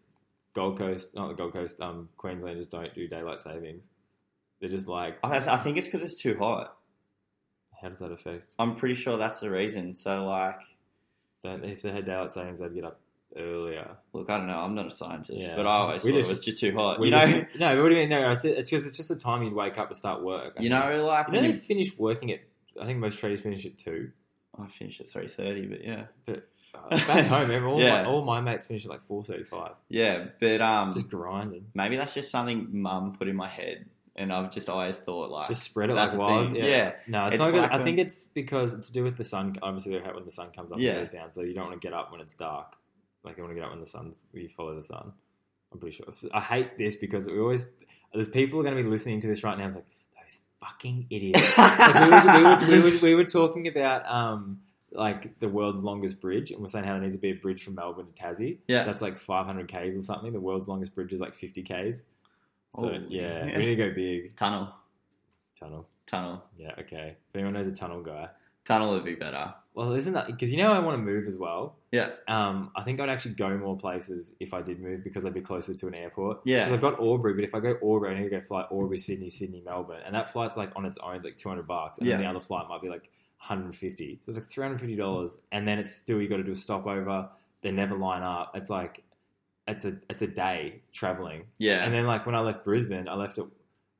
Gold Coast, not the Gold Coast, um, Queensland just don't do daylight savings. They're just like, I, I think it's because it's too hot. how does that affect? I'm pretty sure that's the reason. So, like, Don't if they had daylight savings, they'd get up earlier. look, I don't know. I'm not a scientist, Yeah. but I always We thought just- it was just too hot. We you know, just- no, what do you mean? No, it's because it's just the time you'd wake up to start work. I you think. know, like you know when they you, finish working at. I think most tradies finish at two. I finished at three thirty, but yeah, Uh, back home, every- all, Yeah. my, all my mates finish at like four thirty-five. yeah. But um, Just grinding. maybe that's just something mum put in my head, and I've just always thought like Just spread it like wild. Yeah. Yeah. No, it's, It's not good. like I think it's because it's to do with the sun. Obviously, they're when the sun comes up Yeah. and goes down, so you don't want to get up when it's dark. Like you want to get up when the sun's. You follow the sun. I'm pretty sure. I hate this because we always there's people are going to be listening to this right now. It's like those fucking idiots. like we, were, we, were, we, were, we were talking about um like the world's longest bridge, and we're saying how there needs to be a bridge from Melbourne to Tassie. Yeah. that's like 500 k's or something. The world's longest bridge is like 50 k's. So Oh, yeah, yeah. we need to go big tunnel, tunnel. tunnel, Yeah, okay. If anyone knows a tunnel guy, tunnel would be better. well, isn't that because you know I want to move as well. Yeah, Um, I think I'd actually go more places if I did move because I'd be closer to an airport. Yeah. because I've got Albury, but if I go Albury, I need to go fly Albury, Sydney, Sydney, Melbourne, and that flight's like on its own, it's like two hundred bucks, and then the other flight might be like one hundred fifty. So it's like three hundred fifty dollars, and then it's still you got to do a stopover. They never line up. It's like it's a it's a day traveling, yeah. and then like when I left Brisbane, I left at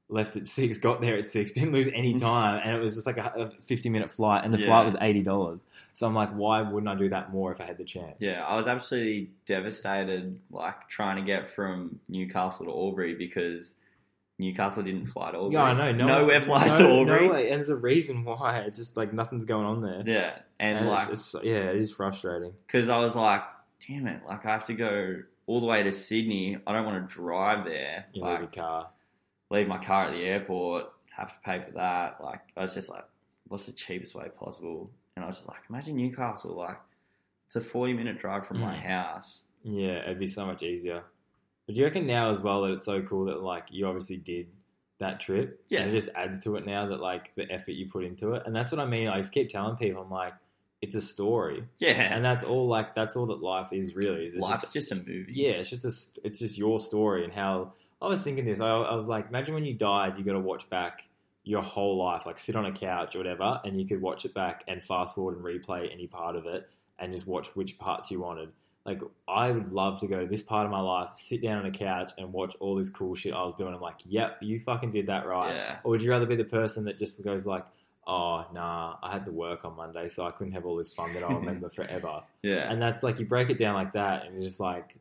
left at six, got there at six, didn't lose any time, and it was just like a, a fifty minute flight, and the Yeah. flight was eighty dollars. So I'm like, why wouldn't I do that more if I had the chance? Yeah, I was absolutely devastated, like trying to get from Newcastle to Albury because Newcastle didn't fly to Albury. Yeah, I know. No nowhere one's- flies no, to Albury. No way. And there's a reason why. It's just like nothing's going on there. Yeah, and, And like it's, it's yeah, it is frustrating. because I was like, damn it, like I have to go all the way to Sydney. I don't want to drive there. You like leave your car. leave my car at the airport, have to pay for that. Like I was just like, what's the cheapest way possible? And I was just like, imagine Newcastle, like it's a forty minute drive from my Mm. house. Yeah, it'd be so much easier. But do you reckon now as well that it's so cool that like you obviously did that trip? Yeah. And it just adds to it now that like the effort you put into it. And that's what I mean. I just keep telling people, I'm like, it's a story. Yeah, And that's all like that's all that life is really. Is it's life's just just, a movie. yeah, it's just a, it's just your story and how I was thinking this. I, I was like, imagine when you died, you got to watch back your whole life, like sit on a couch or whatever, and you could watch it back and fast forward and replay any part of it and just watch which parts you wanted. Like, I would love to go to this part of my life, sit down on a couch and watch all this cool shit I was doing. I'm like, yep, you fucking did that right. Yeah. Or would you rather be the person that just goes like, oh, nah, I had to work on Monday, so I couldn't have all this fun that I'll remember forever. Yeah. And that's like, you break it down like that, and you're just like,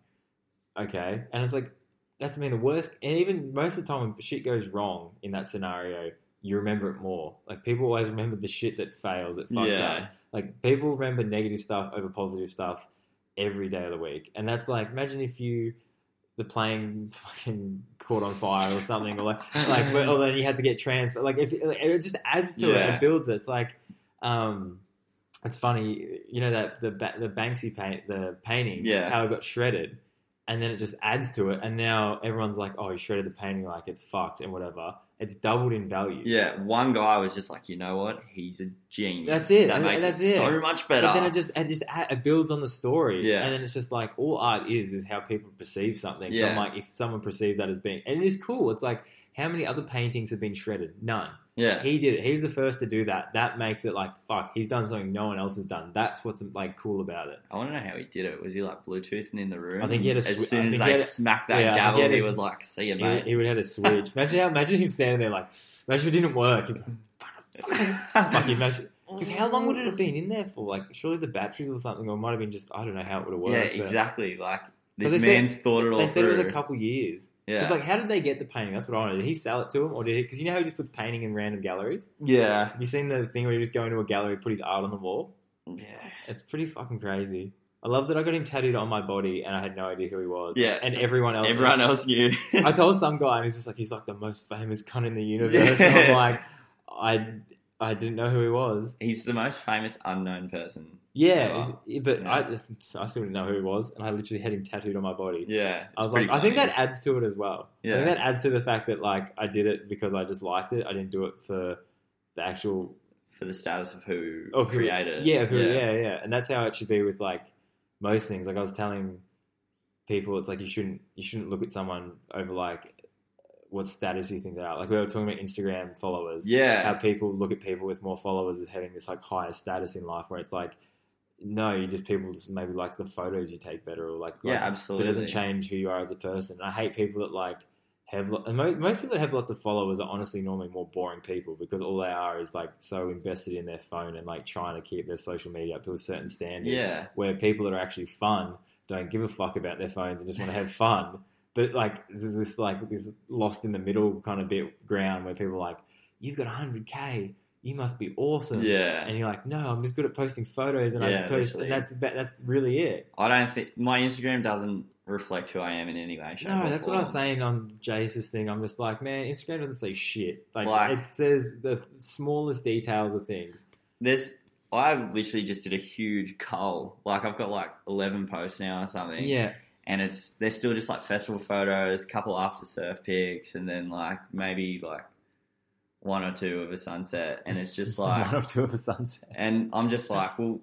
okay. And it's like, that's, I mean, the worst. And even most of the time when shit goes wrong in that scenario, you remember it more. Like, people always remember the shit that fails, that fucks up. yeah. Like people remember negative stuff over positive stuff every day of the week, and that's like imagine if you the plane fucking caught on fire or something, or like like or then you had to get transferred. Like if it just adds to it, Yeah. it builds it. It's like um, it's funny, you know that the the Banksy paint the painting, Yeah. how it got shredded. And then it just adds to it, and now everyone's like, "Oh, he shredded the painting like it's fucked and whatever." It's doubled in value. Yeah, one guy was just like, you know what? He's a genius. That's it. That And makes that's it, it. so much better. But then it just it just it builds on the story, Yeah. And then it's just like all art is is how people perceive something. So I'm like, if someone perceives that as being, and it is cool. It's like how many other paintings have been shredded? None. yeah, He did it. He's the first to do that. That makes it like fuck. He's done something no one else has done. That's what's like cool about it. I want to know how he did it. Was he like Bluetoothing in the room? I think he had a as swi- I soon as they smacked that Yeah, he gavel, he a- was like, "See you, He, mate." he would have had a switch. Imagine how. Imagine him standing there like. Imagine if it didn't work. Be imagine. Because how long would it have been in there for? Like, surely the batteries or something, or it might have been just I don't know how it would have worked. yeah, but- exactly. Like 'Cause this they said- man's thought it all They said through. it was a couple years. Yeah, It's like, how did they get the painting? That's what I wanted. Did he sell it to him, or did he? Because you know how he just puts painting in random galleries. yeah, Have you seen the thing where you just go into a gallery, put his art on the wall? yeah, It's pretty fucking crazy. I love that I got him tattooed on my body, and I had no idea who he was. Yeah. and everyone else. Everyone else knew. I told some guy, and he's just like, he's like the most famous cunt in the universe. And I'm like, I, I didn't know who he was. He's the most famous unknown person. Yeah, Yeah. but Yeah. I, I still didn't know who he was, and I literally had him tattooed on my body. Yeah, I was like, pretty I think that adds to it as well. I Yeah. think that adds to the fact that like I did it because I just liked it. I didn't do it for the actual for the status of who of who- created. Yeah, who, yeah, yeah, and that's how it should be with like most things. Like I was telling people, it's like you shouldn't you shouldn't look at someone over like what status you think they are. Like we were talking about Instagram followers. yeah. How people look at people with more followers as having this like higher status in life, where it's like. No, you just people just maybe like the photos you take better, or like, Yeah, like, absolutely. It doesn't change who you are as a person. I hate people that like have lo- and most, most people that have lots of followers are honestly normally more boring people because all they are is like so invested in their phone and like trying to keep their social media up to a certain standard. Yeah, Where people that are actually fun don't give a fuck about their phones and just want to have fun. But like there's this like this lost in the middle kind of bit ground where people are like, you've got 100k, you must be awesome. yeah. And you're like, no, I'm just good at posting photos, and I post, and that's that- that's really it. I don't think my Instagram doesn't reflect who I am in any way. No, that's what I was saying on Jace's thing. I'm just like, man, Instagram doesn't say shit. Like, Like- it says the smallest details of things. There's, I literally just did a huge cull. Like I've got like eleven posts now or something. Yeah, and it's they're still just like festival photos, couple after surf pics, and then like maybe like one or two of a sunset, and it's just like, one or two of a sunset. and I'm just like, well,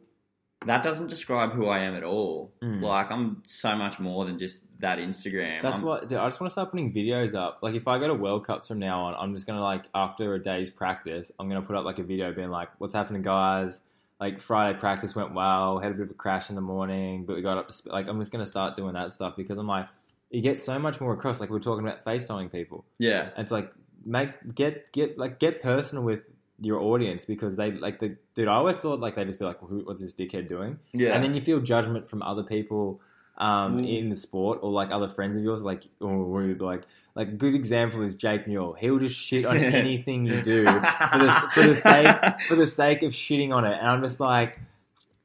that doesn't describe who I am at all. Mm. Like I'm so much more than just that Instagram. That's I'm- what dude, I just want to start putting videos up. Like, if I go to World Cups from now on, I'm just gonna like after a day's practice, I'm gonna put up like a video being like, "What's happening, guys?" Like Friday practice went well. Had a bit of a crash in the morning, but we got up. To sp-. Like, I'm just gonna start doing that stuff because I'm like, you get so much more across. Like we we're talking about FaceTiming people. Yeah, It's like make get get like get personal with your audience because they like the dude. I always thought like they'd just be like, Who, "What's this dickhead doing?" yeah, And then you feel judgment from other people um, Mm. in the sport or like other friends of yours. Like, oh, like like a good example is Jake Newell. He'll just shit on anything you do for the for the sake for the sake of shitting on it. And I'm just like,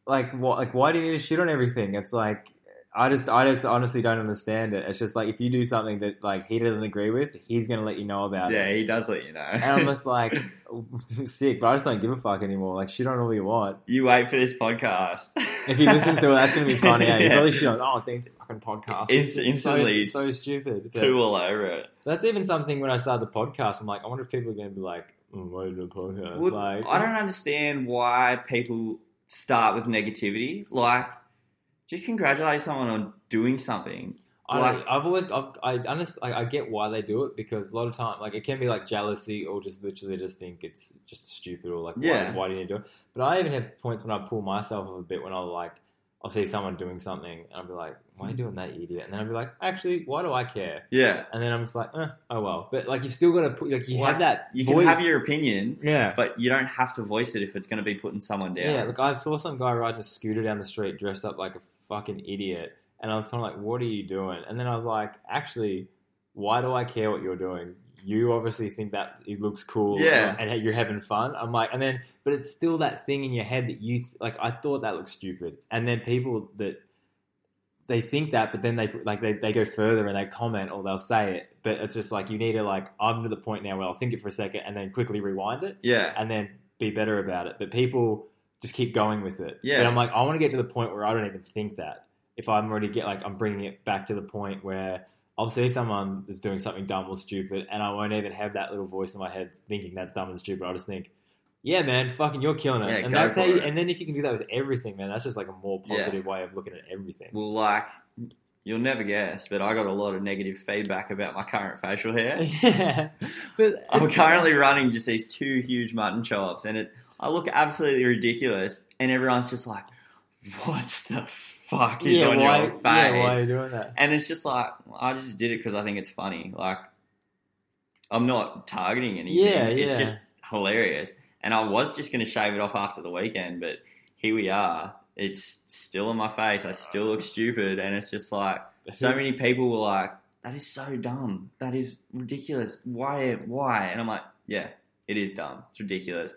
like what? Like why do you need to shit on everything? It's like. I just, I just honestly don't understand it. It's just like if you do something that like he doesn't agree with, he's gonna let you know about it. yeah, he does let you know. And I'm just like sick, but I just don't give a fuck anymore. Like shit on all you want. you wait for this podcast. If he listens to it, that's gonna be funny. Yeah. You Yeah. probably shit on oh Dean's fucking podcast. It's instantly so, so stupid. But Poo all over it. that's even something when I started the podcast. I'm like, I wonder if people are gonna be like, oh, why do a podcast? Well, like, I don't understand why people start with negativity. Like, just congratulate someone on doing something. I Like- I've always I've, I understand like, I get why they do it because a lot of time like it can be like jealousy or just literally just think it's just stupid or like Yeah. why, why do you need to do it? But I even have points when I pull myself up a bit when I like I'll see someone doing something and I'll be like why are you doing that idiot and then I'll be like actually why do I care Yeah, and then I'm just like eh, oh well but like you've still got to put like you Like, have that you can voice- have your opinion, yeah but you don't have to voice it if it's going to be putting someone down. Yeah, like I saw some guy riding a scooter down the street dressed up like a fucking idiot, and I was kind of like, "What are you doing?" And then I was like, "Actually, why do I care what you're doing? You obviously think that it looks cool, Yeah. and you're having fun." I'm like, and then, but it's still that thing in your head that you like. I thought that looked stupid, and then people that they think that, but then they like they, they go further and they comment or they'll say it, but it's just like you need to like I'm to the point now where I'll think it for a second and then quickly rewind it yeah, and then be better about it. But people just keep going with it. Yeah. And I'm like, I want to get to the point where I don't even think that. If I'm already get like, I'm bringing it back to the point where I'll see someone that's doing something dumb or stupid, and I won't even have that little voice in my head thinking that's dumb and stupid. I'll just think, yeah, man, fucking, you're killing it. Yeah, and that's how. You, and then if you can do that with everything, man, that's just like a more Yeah. positive way of looking at everything. Well, like you'll never guess, but I got a lot of negative feedback about my current facial hair. yeah, but I'm currently running just these two huge mutton chops, and it I look absolutely ridiculous, and everyone's just like, "What the fuck is yeah, on why, your face?" yeah, why are you doing that? And it's just like I just did it because I think it's funny. Like I'm not targeting anything. Yeah, yeah. It's just hilarious. And I was just going to shave it off after the weekend, but here we are. It's still on my face. I still look stupid, and it's just like so many people were like, "That is so dumb. That is ridiculous. Why? Why?" And I'm like, "Yeah, it is dumb. It's ridiculous."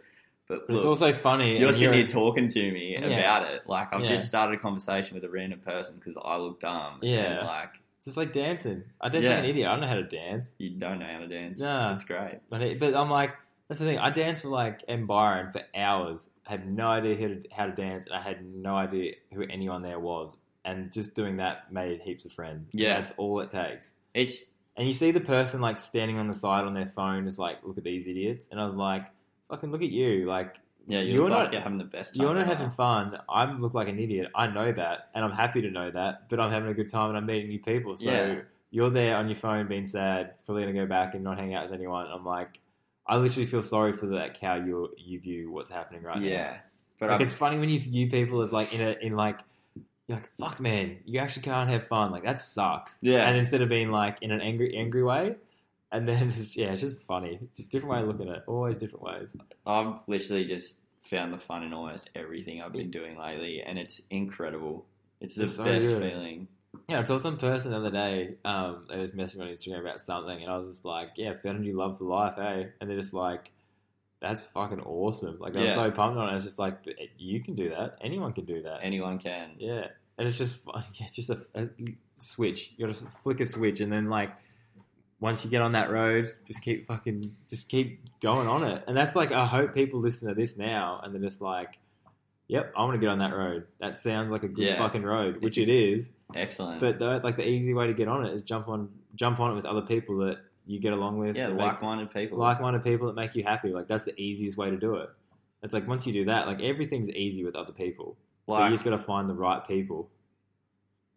But But it's also funny. you're sitting here talking to me Yeah. about it. Like I've Yeah. just started a conversation with a random person because I look dumb. Yeah. Like It's just like dancing. I dance Yeah. like an idiot. I don't know how to dance. you don't know how to dance. Nah. That's great. But, it, but I'm like, that's the thing. I danced for like M. Byron for hours. I had no idea how to, how to dance, and I had no idea who anyone there was. And just doing that made heaps of friends. And Yeah. that's all it takes. It's And you see the person like standing on the side on their phone, just like, look at these idiots. And I was like, fucking look at you. Like, yeah, you like not- you're having the best time. you're not ever. having fun. I look like an idiot. I know that, and I'm happy to know that. But I'm having a good time, and I'm meeting new people. So Yeah. you're there on your phone, being sad, probably gonna go back and not hang out with anyone. I'm like, I literally feel sorry for that how you you view what's happening right now. Yeah. But like it's funny when you view people as like in a in like you're like fuck man, you actually can't have fun. Like that sucks. Yeah. And instead of being like in an angry angry way, and then it's, yeah, it's just funny. Just different way of looking at it. Always different ways. I've literally just found the fun in almost everything I've been doing lately, and it's incredible. It's the It's so best good. feeling. Yeah, I told some person the other day, um, they was messaging on Instagram about something, and I was just like, "Yeah, found a new love for life, eh?" And they're just like, "That's fucking awesome!" Like I was Yeah. so pumped on it. It's just like, you can do that. Anyone can do that." Anyone can. Yeah, and it's just. Yeah, it's just a, a switch. You got to flick a switch, and then like once you get on that road, just keep fucking, just keep going on it. And that's like, I hope people listen to this now, and they're just like, "Yep, I want to get on that road. That sounds like a good Yeah. fucking road," which it is. Excellent. But the, like the easy way to get on it is jump on, jump on it with other people that you get along with. yeah, like-minded people. like-minded people that make you happy. Like that's the easiest way to do it. It's like once you do that, like everything's easy with other people. But you just got to find the right people.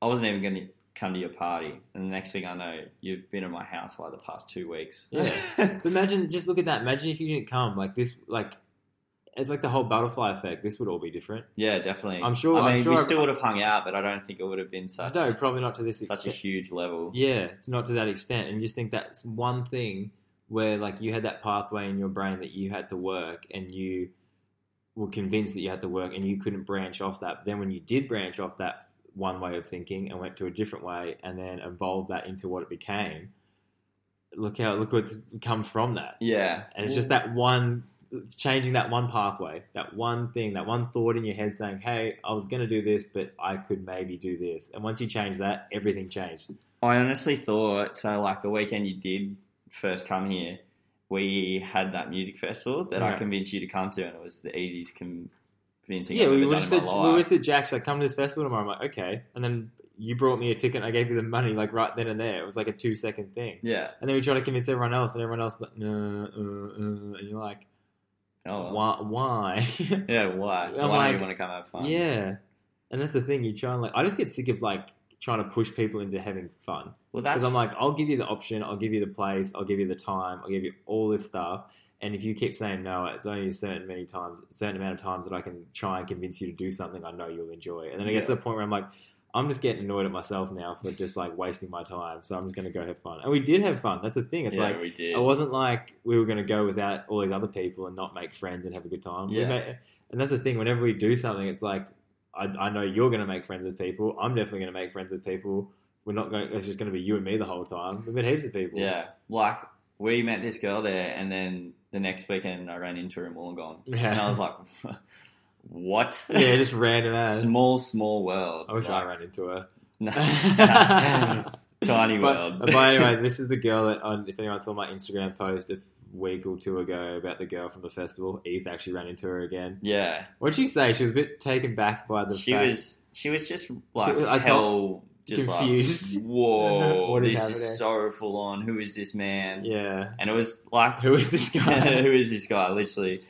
I wasn't even going to come to your party, and the next thing I know, you've been at my house for like the past two weeks. Yeah. But imagine, just look at that. Imagine if you didn't come. Like this, like it's like the whole butterfly effect. This would all be different. yeah, definitely. I'm sure- I I'm mean, sure we still would have hung out, but I don't think it would have been such no, probably not to this such a huge level. Yeah, it's not to that extent. And you just think that's one thing where like you had that pathway in your brain that you had to work, and you were convinced that you had to work, and you couldn't branch off that. But then when you did branch off that one way of thinking and went to a different way, and then evolved that into what it became. Look how look what's come from that. Yeah, And it's just that one, changing that one pathway, that one thing, that one thought in your head saying, hey, I was going to do this, but I could maybe do this. And once you change that, everything changed. I honestly thought so. Like the weekend you did first come here, we had that music festival that I convinced you to come to, and it was the easiest yeah, we were just we were life. said, Jack's like, come to this festival tomorrow. I'm like, okay. And then you brought me a ticket and I gave you the money like right then and there. It was like a two second thing. Yeah. And then we tried to convince everyone else, and everyone else like, no, uh, uh, and you're like, Oh. well. why? why? Yeah. Why? I'm why like- do you want to come have fun? Yeah, and that's the thing. You try and like, I just get sick of like trying to push people into having fun. Well, that's Because I'm like, I'll give you the option, I'll give you the place, I'll give you the time, I'll give you all this stuff. And if you keep saying no, it's only a certain many times, a certain amount of times that I can try and convince you to do something I know you'll enjoy. And then it gets to the point where I'm like, I'm just getting annoyed at myself now for just like wasting my time. So I'm just going to go have fun. And we did have fun. That's the thing. It's yeah, like we did. it wasn't like we were going to go without all these other people and not make friends and have a good time. We Yeah. ma- and that's the thing. Whenever we do something, it's like I, I know you're going to make friends with people. I'm definitely going to make friends with people. We're not going. It's just going to be you and me the whole time. We've met heaps of people. Yeah, like we met this girl there, and then the next weekend I ran into her in Wollongong, Yeah. and I was like, "What? yeah, just random ass. small, small world." I wish Like, I ran into her. Tiny but, world. but anyway, this is the girl that, on, if anyone saw my Instagram post a week or two ago about the girl from the festival, Eth actually ran into her again. yeah, What'd she say? She was a bit taken back by the she fact. was. She was just like I hell, just confused. like, "Whoa, What is this happening?" is so full on. Who is this man?" Yeah. And it was like, Who is this guy? who is this guy? Literally.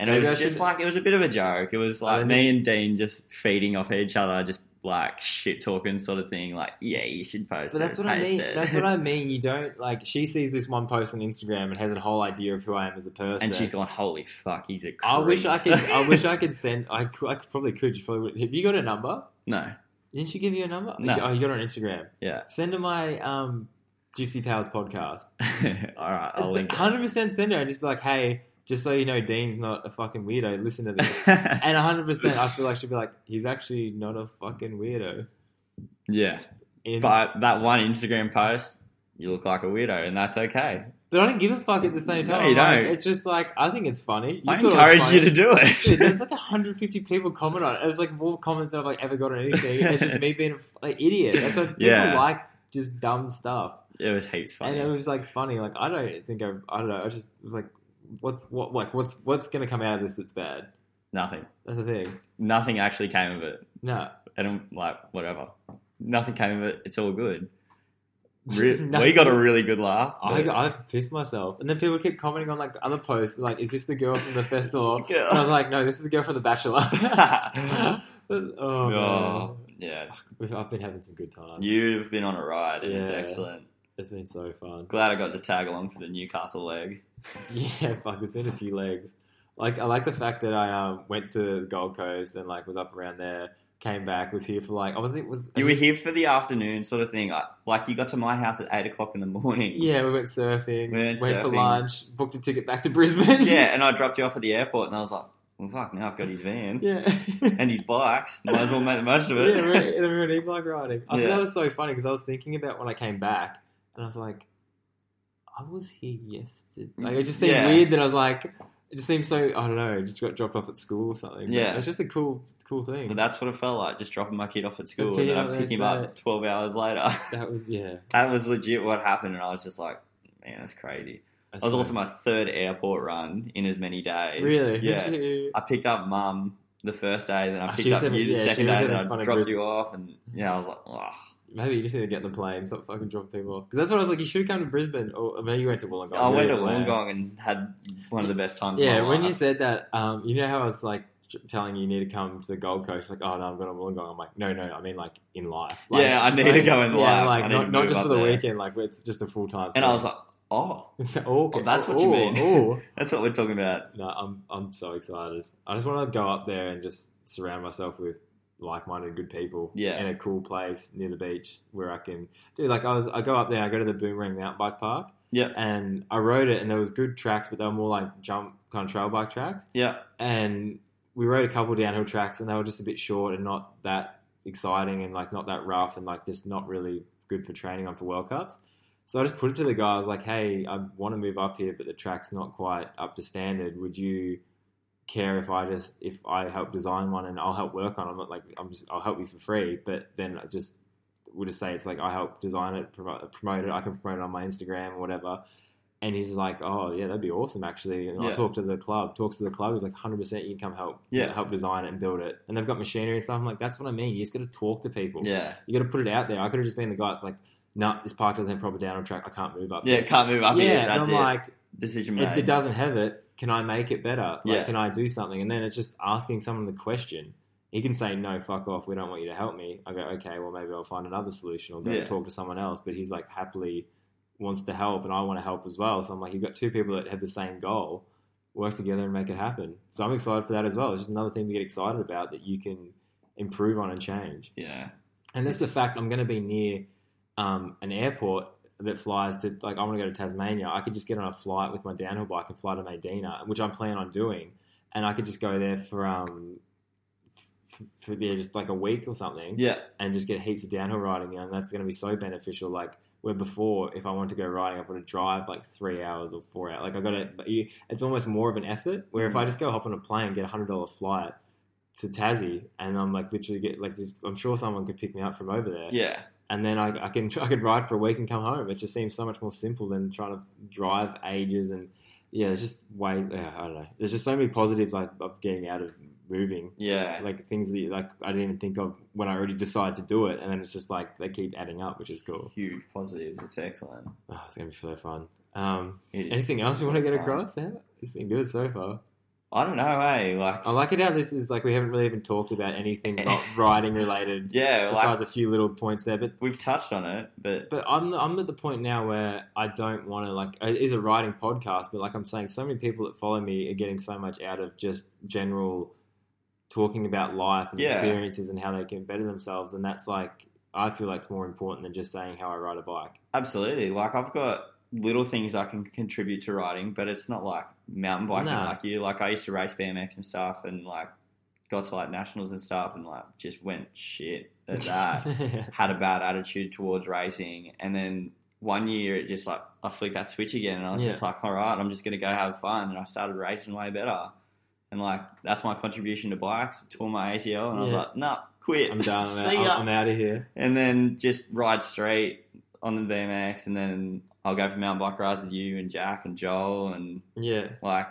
And it Maybe I was just should- like it was a bit of a joke. It was like me and Dean just feeding off each other, just like shit talking sort of thing. Like, yeah, you should post But it. that's what I mean. it. That's what I mean. You don't like. She sees this one post on Instagram and has a whole idea of who I am as a person. and she's gone, holy fuck, he's a. Creep. I wish I could. I wish I could send. I, could, I probably could. Probably would. Have you got a number? no, Didn't she give you a number? No. Oh, you got her on Instagram. yeah. Send her my um, Gypsy Tales podcast. All right, I'll link it. Hundred percent send her and just be like, hey, just so you know, Dean's not a fucking weirdo. Listen to this. and hundred percent, I feel like she'd be like, he's actually not a fucking weirdo. yeah, In- but that one Instagram post, you look like a weirdo, and that's okay. but I don't give a fuck at the same No, time. you I'm like, don't. it's just like I think it's funny. You I thought it was encourage funny. you to do Dude, it. there's like 150 people comment on it. It was like more comments than I've like ever got on anything. It's just me being an like, idiot. That's why people Yeah. like just dumb stuff. it was heaps funny. And it was like funny. Like I don't think I, I don't know. I just was like, what's what like what's what's gonna come out of this that's bad? Nothing. That's the thing. Nothing actually came of it. No, And I'm like, whatever. Nothing came of it. It's all good. Re- Nothing. we got a really good laugh. I I pissed myself. And then people keep commenting on like other posts. Like, is this the girl from the festival? Yeah. And I was like, no, this is the girl from the Bachelor. Oh, man. Oh, yeah. We've- I've been having some good times. You've been on a ride, and it's excellent. It's been so fun. Glad I got to tag along for the Newcastle leg. Yeah, fuck. There's been a few legs. Like I like the fact that I um, went to Gold Coast and like was up around there, came back, was here for like I wasn't was You were here for the afternoon sort of thing. Like, you got to my house at 8 o'clock in the morning. yeah we went surfing, We went for surfing. lunch, booked a ticket back to Brisbane. Yeah, and I dropped you off at the airport, and I was like, well, fuck, now I've got his van yeah. and his bikes. Might as well make the most of it. yeah, we're, we were e-bike riding. I Yeah. thought that was so funny because I was thinking about when I came back, and I was like, I was here yesterday. Like it just seemed Yeah. weird that I was like, it just seems so. I don't know. Just got dropped off at school or something. Yeah. it's just a cool, cool thing. But that's what it felt like, just dropping my kid off at school, and then I pick him up 12 hours later. that was yeah. that was legit what happened, and I was just like, man, that's crazy. That was also my third airport run in as many days. really Yeah. You- I picked up mum the first day, then I Ah, picked up having- you the yeah, second day, and I dropped you off, and yeah, I was like, oh. Maybe you just need to get on the plane, stop fucking dropping people off. Because that's what I was like. You should come to Brisbane, or maybe you went to Wollongong. I went to Wollongong and had one of the best times. Yeah, when you said that, um, you know how I was like telling you you need to come to the Gold Coast. Like, oh no, I'm going to Wollongong. I'm like, no, no, I mean like in life. Like, Yeah, I need to go in yeah, life. Like I not, not just for the there. weekend. Like it's just a full time. and I was like, oh, okay, Oh, that's what you oh, mean. oh. that's what we're talking about. No, I'm I'm so excited. I just want to go up there and just surround myself with like-minded, good people. Yeah. in a cool place near the beach where I can do. Like I was, I go up there. I go to the Boomerang Mountain Bike Park. Yeah. and I rode it, and there was good tracks, but they were more like jump kind of trail bike tracks. Yeah, And we rode a couple downhill tracks, and they were just a bit short and not that exciting, and like not that rough, and like just not really good for training on for World Cups. So I just put it to the guys like, "Hey, I want to move up here, but the track's not quite up to standard. Would you care if I just if I help design one and I'll help work on it? I'm not like I'm just I'll help you for free, but then I just we'll just say it's like I help design it, promote, it. I can promote it on my Instagram or whatever." And he's like, "Oh yeah, that'd be awesome actually." And I Yeah. talk to the club. Talks to the club. He's like, "100 percent, you can come help. Yeah. help design it and build it." And they've got machinery and stuff. I'm like, "That's what I mean. You just got to talk to people. yeah, You got to put it out there." I could have just been the guy. that's like, "No, this park doesn't have proper downhill track. I can't move up." yeah. there." Can't move up yeah. here. and That's I'm it. like, Decision made. if it doesn't have it, can I make it better? Like, Yeah. can I do something? And then it's just asking someone the question. he can say no, fuck off. We don't want you to help me. I go, okay, well maybe I'll find another solution or go Yeah. talk to someone else. But he's like happily wants to help, and I want to help as well. So I'm like, you've got two people that have the same goal. Work together and make it happen. So I'm excited for that as well. It's just another thing to get excited about that you can improve on and change. Yeah. And that's the fact I'm going to be near um, an airport that flies to, like, I want to go to Tasmania. I could just get on a flight with my downhill bike and fly to Maydena, which I'm planning on doing. And I could just go there for, um, for yeah, just like a week or something Yeah. and just get heaps of downhill riding. And that's going to be so beneficial. Like, where before, if I wanted to go riding, I've got to drive like three hours or four hours. Like, I got you- it's almost more of an effort. Where if I just go hop on a plane, get a hundred dollar flight to Tassie, and I'm like literally get like, just, I'm sure someone could pick me up from over there, Yeah. And then I, I can I could ride for a week and come home. It just seems so much more simple than trying to drive ages and yeah, it's just way yeah, I don't know. There's just so many positives like of getting out of moving Yeah. like things that like I didn't even think of when I already decided to do it, and then it's just like they keep adding up, which is cool. Huge positives. It's excellent. Oh, it's gonna be so fun. Um, It anything else you want to get Fun. across? Yeah, it's been good so far. I don't know, hey, like I like it how this is like we haven't really even talked about anything ri- riding related yeah, like besides a few little points there, but. we've touched on it, but But I'm I'm at the point now where I don't want to like it is a riding podcast, but like I'm saying, so many people that follow me are getting so much out of just general talking about life and Yeah. experiences and how they can better themselves, and that's like I feel like it's more important than just saying how I ride a bike. absolutely, like I've got little things I can contribute to riding, but it's not like mountain biking No. like you. Like I used to race BMX and stuff, and like got to like nationals and stuff, and like just went shit at that. had a bad attitude towards racing, and then one year it just like I flicked that switch again, and I was Yeah. just like, all right, I'm just gonna go have fun, and I started racing way better, and like that's my contribution to bikes. Tore my ACL, and I was Yeah. like, nah, quit. I'm done. I'm, See out. I'm out of here. and then just ride straight on the BMX, and then I'll go for mountain bike rides with you and Jack and Joel, and Yeah, like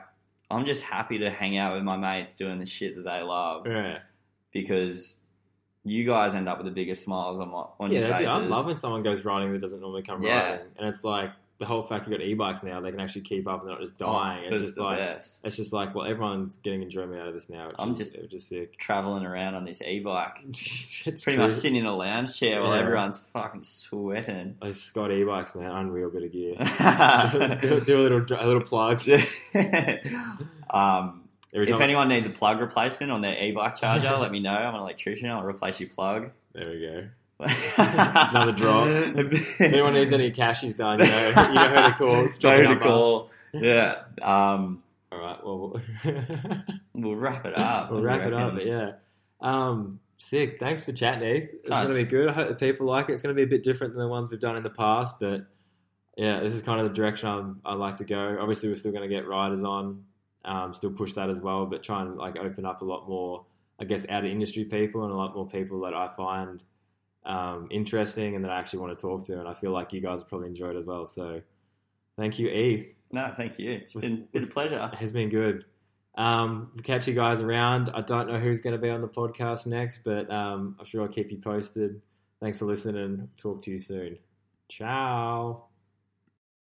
I'm just happy to hang out with my mates doing the shit that they love yeah, because you guys end up with the biggest smiles on my on yeah. your faces. I love when someone goes riding that doesn't normally come Yeah. riding, and it's like the whole fact you've got e-bikes now, they can actually keep up and they're not just dying. Oh, it's just like best. it's just like well, everyone's getting enjoyment out of this now. Which I'm is, just- just sick. traveling around on this e-bike, pretty much sitting in a lounge chair while everyone's fucking sweating. Those Scott e-bikes, man, unreal bit of gear. do, um, do a little a little plug. Every if anyone needs a plug replacement on their e-bike charger, let me know. I'm an electrician. I'll replace your plug. there we go. Another draw. If anyone needs any cash, he's done, you know, you know who to call. Drop a to call. Yeah. Um, All right, well, we'll wrap it up. we'll wrap it up. But yeah, um, sick. Thanks for chatting, Eth. It's going to be good. I hope people like it. It's going to be a bit different than the ones we've done in the past, but yeah, this is kind of the direction I'm, I like to go. Obviously, we're still going to get riders on, um, still push that as well, but try and like open up a lot more, I guess, out of industry people and a lot more people that I find um, interesting and that I actually want to talk to. And I feel like you guys probably enjoy it as well. So thank you, Eth. No, thank you. It's Was- been, been a pleasure. It has been good. Um, catch you guys around. I don't know who's going to be on the podcast next, but um, I'm sure I'll keep you posted. Thanks for listening. Talk to you soon. Ciao.